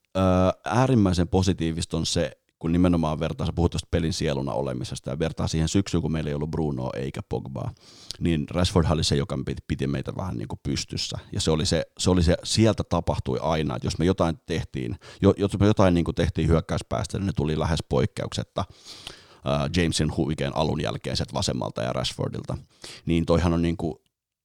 Speaker 2: äärimmäisen positiivista on se, kun nimenomaan vertaa, sä puhut tuosta pelin sieluna olemisesta ja vertaa siihen syksyyn, kun meillä ei ollut Brunoa eikä Pogbaa, niin Rashford oli se, joka piti, piti meitä vähän niin kuin pystyssä. Ja se oli se, se oli se, sieltä tapahtui aina, että jos me jotain tehtiin, jos me jotain niin kuin tehtiin hyökkäyspäästä, niin ne tuli lähes poikkeuksetta. Jamesin huikean alun jälkeen sieltä vasemmalta ja Rashfordilta. Niin toihan on niin kuin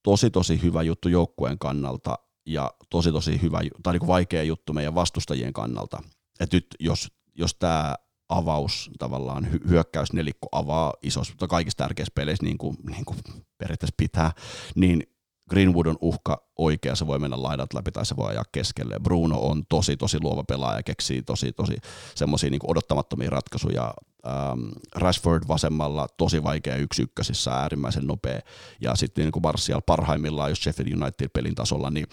Speaker 2: tosi tosi hyvä juttu joukkueen kannalta ja tosi tosi hyvä, tai niin kuin vaikea juttu meidän vastustajien kannalta. Että nyt jos, jos tämä avaus, tavallaan hy- hyökkäysnelikko avaa isossa, kaikissa tärkeissä peleissä, niin kuin, niin kuin periaatteessa pitää, niin Greenwood on uhka oikea, se voi mennä laidat läpi tai se voi ajaa keskelle. Bruno on tosi, tosi luova pelaaja, keksii tosi, tosi semmoisia niin odottamattomia ratkaisuja. Ähm, Rashford vasemmalla tosi vaikea yksi ykkösissä, äärimmäisen nopea. Ja sitten niin kuin Martial parhaimmillaan, jos Sheffield United pelin tasolla, niin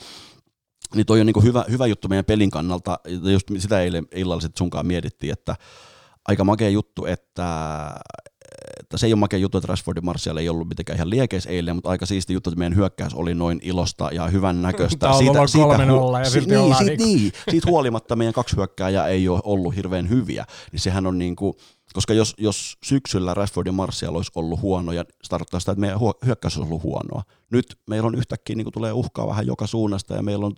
Speaker 2: niin toi on niin hyvä, hyvä juttu meidän pelin kannalta, just sitä eilen illalla sitten sunkaan mietittiin, että aika makea juttu, että, että se ei ole makea juttu, että Rashfordin Martial ei ollut mitenkään ihan liekeis eilen, mutta aika siisti juttu, että meidän hyökkäys oli noin ilosta ja hyvän näköistä.
Speaker 1: Siitä, siitä, hu-
Speaker 2: ja si- niin, siitä, niin, niin, siitä huolimatta meidän kaksi hyökkääjää ei ole ollut hirveän hyviä, niin sehän on niin kuin, koska jos, jos syksyllä Rashford ja Martial olisi ollut huono, ja se tarkoittaa sitä, että meidän hyökkäys olisi ollut huonoa. Nyt meillä on yhtäkkiä niin kuin tulee uhkaa vähän joka suunnasta, ja meillä on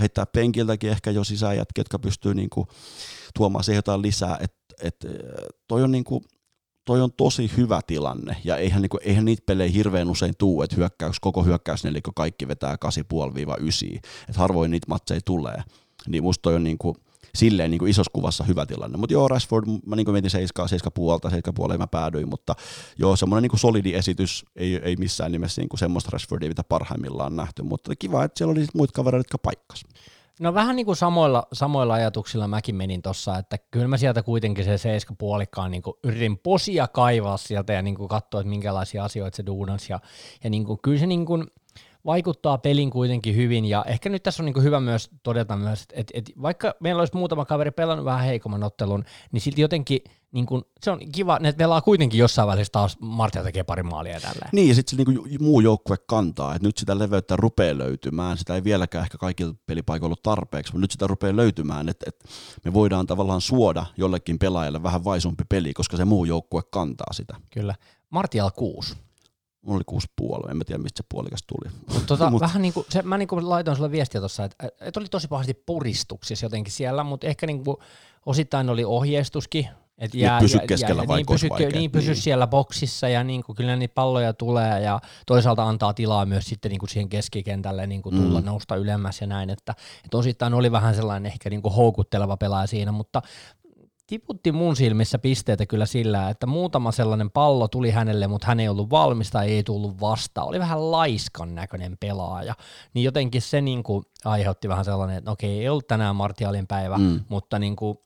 Speaker 2: heittää penkiltäkin ehkä jo sisäjät, jotka pystyy niin kuin tuomaan siihen jotain lisää. Et, et, toi on niin kuin, toi on tosi hyvä tilanne, ja eihän, niin kuin, eihän niitä pelejä hirveän usein tuu, että hyökkäys, koko hyökkäys, eli kaikki vetää 8,5-9, että harvoin niitä matseja tulee. Niin musta toi on niin kuin, silleen niin kuin isossa kuvassa hyvä tilanne. Mutta joo, Rashford, mä niin kuin mietin 7, 7 puolta, 7 puolta mä päädyin, mutta joo, semmoinen niin solidi esitys, ei, ei missään nimessä niin kuin semmoista Rashfordia, mitä parhaimmillaan nähty, mutta kiva, että siellä oli muita kavereita, jotka paikkas.
Speaker 1: No vähän niin kuin samoilla, samoilla ajatuksilla mäkin menin tuossa, että kyllä mä sieltä kuitenkin se seiska puolikkaan niin yritin posia kaivaa sieltä ja niin kuin katsoa, että minkälaisia asioita se duunas ja, ja niin kuin, kyllä se niin kuin, vaikuttaa pelin kuitenkin hyvin, ja ehkä nyt tässä on niin hyvä myös todeta myös, että, että, että vaikka meillä olisi muutama kaveri pelannut vähän heikomman ottelun, niin silti jotenkin niin kuin, se on kiva, että pelaa kuitenkin jossain välissä taas Martia tekee pari maalia ja tälleen.
Speaker 2: Niin, ja sitten se niin muu joukkue kantaa, että nyt sitä leveyttä rupeaa löytymään, sitä ei vieläkään ehkä kaikilla pelipaikoilla ole tarpeeksi, mutta nyt sitä rupeaa löytymään, että, että me voidaan tavallaan suoda jollekin pelaajalle vähän vaisumpi peli, koska se muu joukkue kantaa sitä.
Speaker 1: Kyllä. Martial 6.
Speaker 2: Mulla oli kuusi puolue, en mä tiedä mistä se puolikas tuli.
Speaker 1: Tota, Mut. vähän niin kuin, se, mä niin kuin laitoin sulle viestiä tuossa, että, että oli tosi pahasti puristuksissa jotenkin siellä, mutta ehkä niin kuin osittain oli ohjeistuskin.
Speaker 2: Et jää, pysy keskellä ja, vai niin pysy,
Speaker 1: niin pysy niin. siellä boksissa ja niin kuin, kyllä niitä palloja tulee ja toisaalta antaa tilaa myös sitten niin kuin siihen keskikentälle niin kuin tulla mm. nousta ylemmäs ja näin, että, että osittain oli vähän sellainen ehkä niin kuin houkutteleva pelaaja siinä, mutta tiputti mun silmissä pisteitä kyllä sillä, että muutama sellainen pallo tuli hänelle, mutta hän ei ollut valmis tai ei tullut vastaan. Oli vähän laiskan näköinen pelaaja. Niin jotenkin se niin kuin aiheutti vähän sellainen, että okei, ei ollut tänään Martialin päivä, mm. mutta niin kuin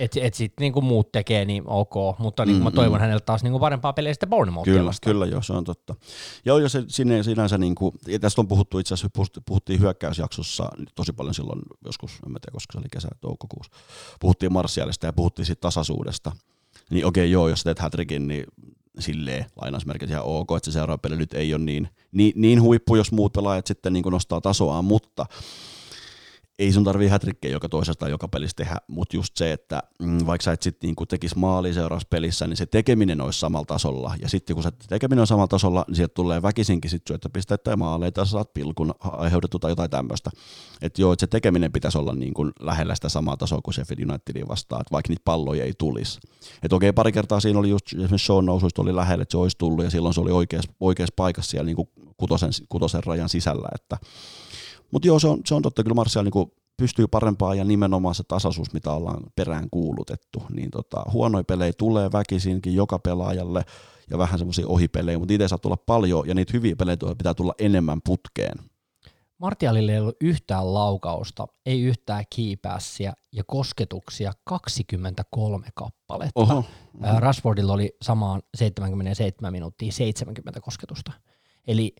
Speaker 1: että et sitten niinku muut tekee, niin ok, mutta niinku mm, mä toivon mm. hänelle taas niinku parempaa pelejä sitten Bournemouthia
Speaker 2: Kyllä, vastaan. kyllä joo, se on totta. Joo, ja se sinne, sinänsä, niinku, ja tästä on puhuttu itse asiassa, puhuttiin hyökkäysjaksossa tosi paljon silloin joskus, en mä tiedä, koska se oli kesä, toukokuussa, puhuttiin Marsialista ja puhuttiin siitä tasaisuudesta. Niin okei, okay, joo, jos teet hätrikin, niin silleen lainausmerkit ihan ok, että se seuraava peli nyt ei ole niin, niin, niin huippu, jos muut pelaajat sitten niin nostaa tasoaan, mutta ei sun tarvii hätrikkejä joka toisesta joka pelissä tehdä, mutta just se, että mm, vaikka sä et sitten niinku tekisi maali seuraavassa pelissä, niin se tekeminen olisi samalla tasolla. Ja sitten kun se tekeminen on samalla tasolla, niin sieltä tulee väkisinkin sitten syöttöpisteitä ja maaleita, sä saat pilkun aiheutettu tai jotain tämmöistä. Että joo, että se tekeminen pitäisi olla niinku lähellä sitä samaa tasoa kuin se Unitedin vastaan, että vaikka niitä palloja ei tulisi. Että okei, pari kertaa siinä oli just esimerkiksi Sean nousuista oli lähellä, että se olisi tullut ja silloin se oli oikeassa, oikeassa paikassa siellä niinku kutosen, kutosen rajan sisällä, että mutta joo, se on, se on totta, kyllä Martial niin pystyy parempaan ja nimenomaan se tasaisuus, mitä ollaan perään kuulutettu, niin tota, huonoja pelejä tulee väkisinkin joka pelaajalle ja vähän semmoisia ohipelejä, mutta itse saa tulla paljon ja niitä hyviä pelejä pitää tulla enemmän putkeen.
Speaker 1: Martialille ei ollut yhtään laukausta, ei yhtään kiipäässiä ja kosketuksia 23 kappaletta. Oho, oho. Rashfordilla oli samaan 77 minuuttia 70 kosketusta. Eli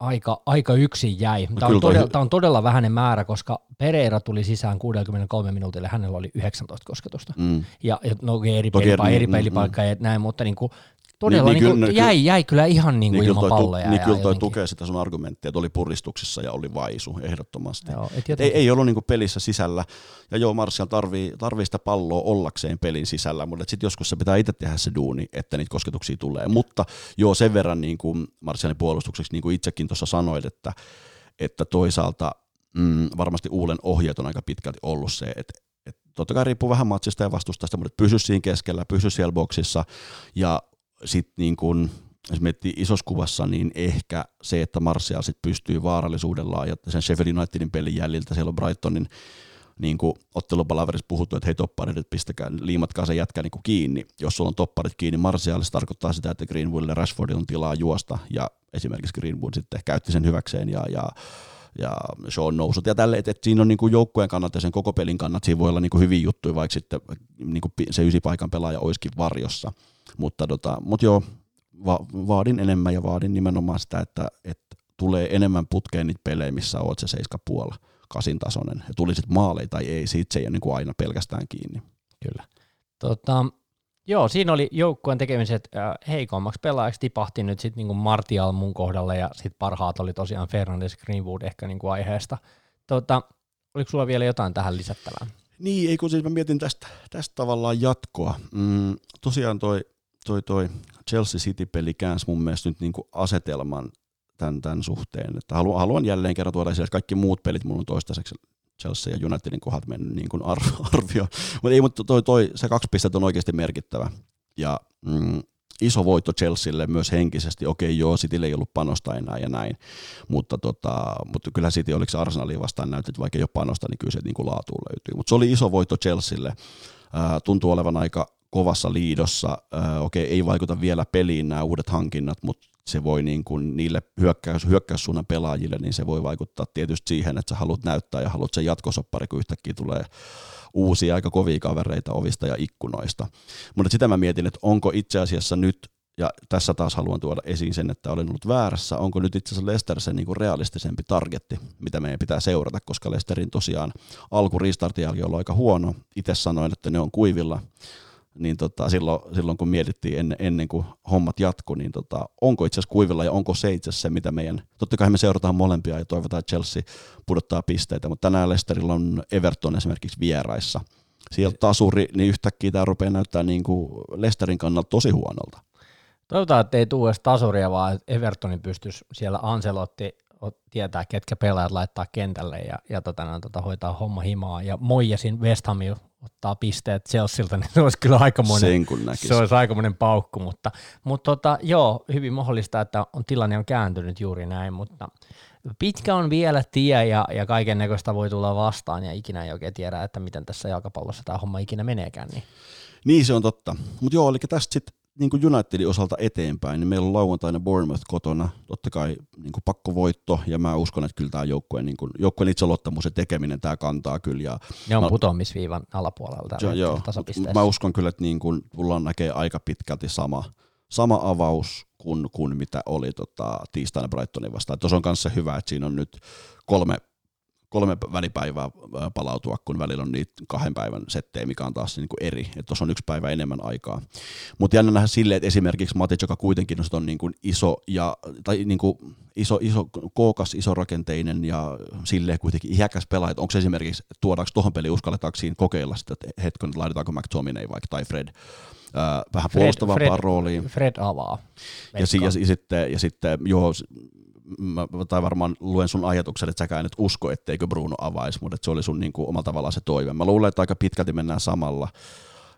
Speaker 1: aika, aika yksin jäi. No tämä on, todella, tämä on todella vähäinen määrä, koska Pereira tuli sisään 63 minuutille, hänellä oli 19 kosketusta. Mm. Ja, ja no eri, pelipaikka, eri pelipaikka mm, mm. ja näin, mutta niin kuin, todella niin, niin, niin, jäi, jäi kyllä ihan niin kuin niin, ilman toi, palloja.
Speaker 2: Niin kyllä toi tukee sitä sun argumenttia, että oli puristuksessa ja oli vaisu ehdottomasti. Joo, et ei, ei ollut niin kuin pelissä sisällä. Ja joo, Martial tarvii, tarvii sitä palloa ollakseen pelin sisällä, mutta sitten joskus se pitää itse tehdä se duuni, että niitä kosketuksia tulee. Mutta joo, sen verran niin kuin Martialin puolustukseksi, niin kuin itsekin tuossa sanoit, että, että toisaalta mm, varmasti Uulen ohjeet on aika pitkälti ollut se, että, että totta kai riippuu vähän matsista ja vastustajasta, mutta pysy siinä keskellä, pysy siellä boksissa ja sitten niin kun, miettii isossa kuvassa, niin ehkä se, että Martial sit pystyy vaarallisuudellaan ja sen Sheffield Unitedin pelin jäljiltä, siellä on Brightonin niin kuin ottelupalaverissa puhuttu, että hei topparit, että pistäkää, liimatkaa se jätkä niin kuin kiinni. Jos sulla on topparit kiinni Martial, se tarkoittaa sitä, että Greenwoodille Rashfordilla on tilaa juosta, ja esimerkiksi Greenwood sitten käytti sen hyväkseen, ja, ja ja Sean nousut ja tälle, että, että siinä on niin kuin joukkueen kannalta ja sen koko pelin kannalta, siinä voi olla niin kuin hyvin juttuja, vaikka sitten niin kuin se ysipaikan pelaaja olisikin varjossa. Mutta, tota, mutta joo, va- vaadin enemmän ja vaadin nimenomaan sitä, että, että tulee enemmän putkeen niitä pelejä, missä oot se seiska puolella kasin tasoinen. Ja tulisit maaleja tai ei, siitä se ei ole niin kuin aina pelkästään kiinni.
Speaker 1: Kyllä. Tota, joo, siinä oli joukkueen tekemiset äh, heikommaksi pelaajaksi tipahti nyt sitten niin Martial mun kohdalle ja sitten parhaat oli tosiaan Fernandes Greenwood ehkä niin kuin aiheesta. Tota, oliko sulla vielä jotain tähän lisättävää?
Speaker 2: Niin, ei kun siis mä mietin tästä, tästä tavallaan jatkoa. Mm, tosiaan toi, toi, toi Chelsea City-peli käänsi mun mielestä nyt niin kuin asetelman tämän, tämän suhteen. Että haluan, haluan jälleen kerran tuoda esille, kaikki muut pelit mulla on toistaiseksi Chelsea ja Unitedin kohdat mennyt niin kuin arvio. Mutta ei, mutta toi, toi, se kaksi pistettä on oikeasti merkittävä. Ja mm, iso voitto Chelsealle myös henkisesti. Okei, joo, Citylle ei ollut panosta enää ja näin, mutta, tota, mutta kyllä City oliko se Arsenalia vastaan näytti, että vaikka ei ole panosta, niin kyllä se niin kuin laatuun löytyy. Mutta se oli iso voitto Chelsealle. Tuntuu olevan aika kovassa liidossa. Ää, okei, ei vaikuta vielä peliin nämä uudet hankinnat, mutta se voi niin kuin niille hyökkäys, hyökkäyssuunnan pelaajille, niin se voi vaikuttaa tietysti siihen, että sä haluat näyttää ja haluat sen jatkosoppari, kun yhtäkkiä tulee uusia aika kovia kavereita ovista ja ikkunoista. Mutta sitä mä mietin, että onko itse asiassa nyt, ja tässä taas haluan tuoda esiin sen, että olen ollut väärässä, onko nyt itse asiassa Lester se niin realistisempi targetti, mitä meidän pitää seurata, koska Lesterin tosiaan alku restartin jälkeen on aika huono. Itse sanoin, että ne on kuivilla niin tota, silloin, silloin, kun mietittiin ennen, ennen kuin hommat jatku, niin tota, onko itse asiassa kuivilla ja onko se itse asiassa se, mitä meidän, totta kai me seurataan molempia ja toivotaan, että Chelsea pudottaa pisteitä, mutta tänään Lesterillä on Everton esimerkiksi vieraissa. Sieltä tasuri, niin yhtäkkiä tämä rupeaa näyttää niin kuin Lesterin kannalta tosi huonolta.
Speaker 1: Toivotaan, että ei tule edes tasuria, vaan Evertonin pystyisi siellä Anselotti tietää, ketkä pelaajat laittaa kentälle ja, ja tota, tota, hoitaa homma himaa. Ja Moijasin West Hamil ottaa pisteet Chelsealta, niin se olisi kyllä aikamoinen,
Speaker 2: Sen kun
Speaker 1: se olisi aikamoinen paukku, mutta, mutta tota, joo, hyvin mahdollista, että on, tilanne on kääntynyt juuri näin, mutta pitkä on vielä tie ja, ja kaiken näköistä voi tulla vastaan ja ikinä ei oikein tiedä, että miten tässä jalkapallossa tämä homma ikinä meneekään. Niin,
Speaker 2: niin se on totta. Mutta joo, eli tästä sitten niin kuin Unitedin osalta eteenpäin, niin meillä on lauantaina Bournemouth kotona, totta kai niin kuin pakkovoitto, ja mä uskon, että kyllä tämä joukkueen, niin kuin, joukkueen itseluottamus ja tekeminen tämä kantaa kyllä. Ja
Speaker 1: ne on
Speaker 2: mä,
Speaker 1: putoamisviivan alapuolella
Speaker 2: jo, joo, Mä uskon kyllä, että niin kuin, tullaan näkee aika pitkälti sama, sama avaus kuin, kuin mitä oli tota, tiistaina Brightonin vastaan. Tuossa on kanssa hyvä, että siinä on nyt kolme kolme välipäivää palautua, kun välillä on niitä kahden päivän settejä, mikä on taas niin kuin eri. Että tuossa on yksi päivä enemmän aikaa. Mutta jännä nähdä silleen, että esimerkiksi Matic, joka kuitenkin on niin kuin iso, ja, tai niin kuin iso, iso, kookas, iso rakenteinen ja silleen kuitenkin iäkäs pelaaja. Onko esimerkiksi, tuodaanko tuohon peliin, uskalletaanko siinä kokeilla sitä, että hetken, laitetaanko McTominay vaikka tai Fred vähän puolustavampaan rooliin.
Speaker 1: Fred avaa.
Speaker 2: Ja, si, ja, ja, sitten, ja sitten joo, mä, tai varmaan luen sun ajatuksen, että säkään nyt usko, etteikö Bruno avaisi, mutta se oli sun niin kuin, omalla tavallaan se toive. Mä luulen, että aika pitkälti mennään samalla.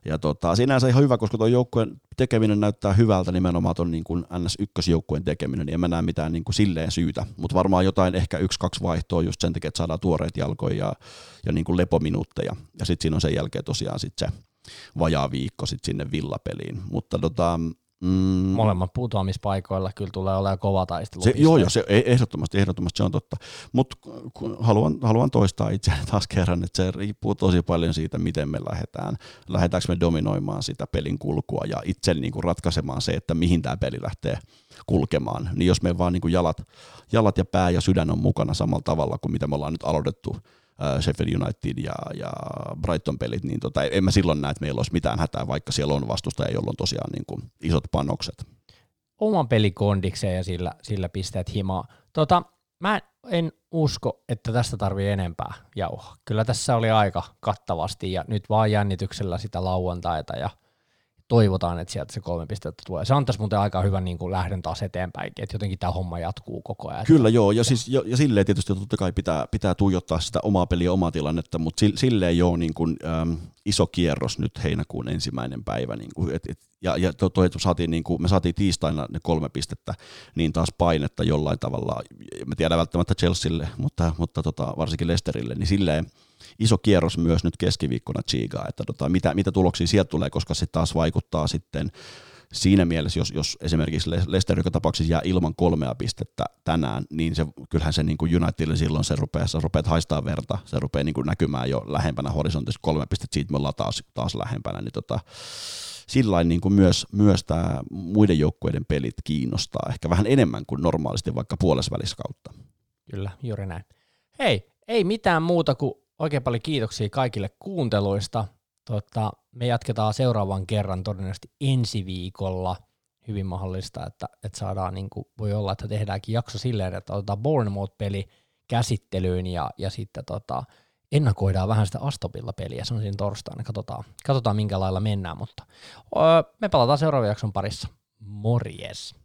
Speaker 2: Ja tota, sinänsä ihan hyvä, koska tuo joukkueen tekeminen näyttää hyvältä nimenomaan tuon niin NS1-joukkueen tekeminen, niin en mä näe mitään niin kuin silleen syytä, mutta varmaan jotain ehkä yksi-kaksi vaihtoa just sen takia, että saadaan tuoreet jalkoja ja, ja niin kuin lepominuutteja. Ja sitten siinä on sen jälkeen tosiaan sit se vajaa viikko sit sinne villapeliin. Mutta tota,
Speaker 1: Mm. Molemmat putoamispaikoilla kyllä tulee olemaan kova taistelu.
Speaker 2: Se, joo, joo, se, e- ehdottomasti, ehdottomasti se on totta. Mutta haluan, haluan toistaa itseäni taas kerran, että se riippuu tosi paljon siitä, miten me lähdetään. Lähdetäänkö me dominoimaan sitä pelin kulkua ja itse niin kuin ratkaisemaan se, että mihin tämä peli lähtee kulkemaan. Niin jos me vaan niin kuin jalat, jalat ja pää ja sydän on mukana samalla tavalla kuin mitä me ollaan nyt aloitettu Sheffield United ja, ja Brighton pelit, niin tota, en mä silloin näe, että meillä olisi mitään hätää, vaikka siellä on vastustaja, jolla on tosiaan niin kuin isot panokset.
Speaker 1: Oman pelikondikseen ja sillä, sillä pisteet himaa. Tota, mä en usko, että tästä tarvii enempää jauhaa. Kyllä tässä oli aika kattavasti ja nyt vaan jännityksellä sitä lauantaita ja toivotaan, että sieltä se kolme pistettä tulee. Se antaisi muuten aika hyvän niin kuin lähdön taas eteenpäin, että jotenkin tämä homma jatkuu koko ajan.
Speaker 2: Kyllä joo, ja, siis, ja, ja silleen tietysti totta kai pitää, pitää tuijottaa sitä omaa peliä, omaa tilannetta, mutta silleen joo niin kuin, äm, iso kierros nyt heinäkuun ensimmäinen päivä, niin kuin, et, et, ja, ja to, to, saatiin, niin kuin, me saatiin tiistaina ne kolme pistettä, niin taas painetta jollain tavalla, mä tiedän välttämättä Chelsealle, mutta, mutta tota, varsinkin Lesterille, niin silleen, iso kierros myös nyt keskiviikkona Chigaa, että tota, mitä, mitä tuloksia sieltä tulee, koska se taas vaikuttaa sitten siinä mielessä, jos, jos esimerkiksi Leicester joka tapauksessa jää ilman kolmea pistettä tänään, niin se, kyllähän se niin kuin Unitedille silloin se rupeaa, sä rupeat haistaa verta, se rupeaa niin kuin näkymään jo lähempänä horisontissa kolme pistettä, siitä me ollaan taas, taas lähempänä, niin tota, sillä niin kuin myös, myös tämä muiden joukkueiden pelit kiinnostaa ehkä vähän enemmän kuin normaalisti vaikka puolesvälissä kautta.
Speaker 1: Kyllä, juuri näin. Hei, ei mitään muuta kuin oikein paljon kiitoksia kaikille kuunteluista. Tota, me jatketaan seuraavan kerran todennäköisesti ensi viikolla. Hyvin mahdollista, että, että saadaan, niin kuin, voi olla, että tehdäänkin jakso silleen, että otetaan Bournemouth-peli käsittelyyn ja, ja sitten tota, ennakoidaan vähän sitä Astopilla-peliä, se on siinä torstaina, katsotaan, katsotaan minkä lailla mennään, mutta öö, me palataan seuraavan jakson parissa. Morjes!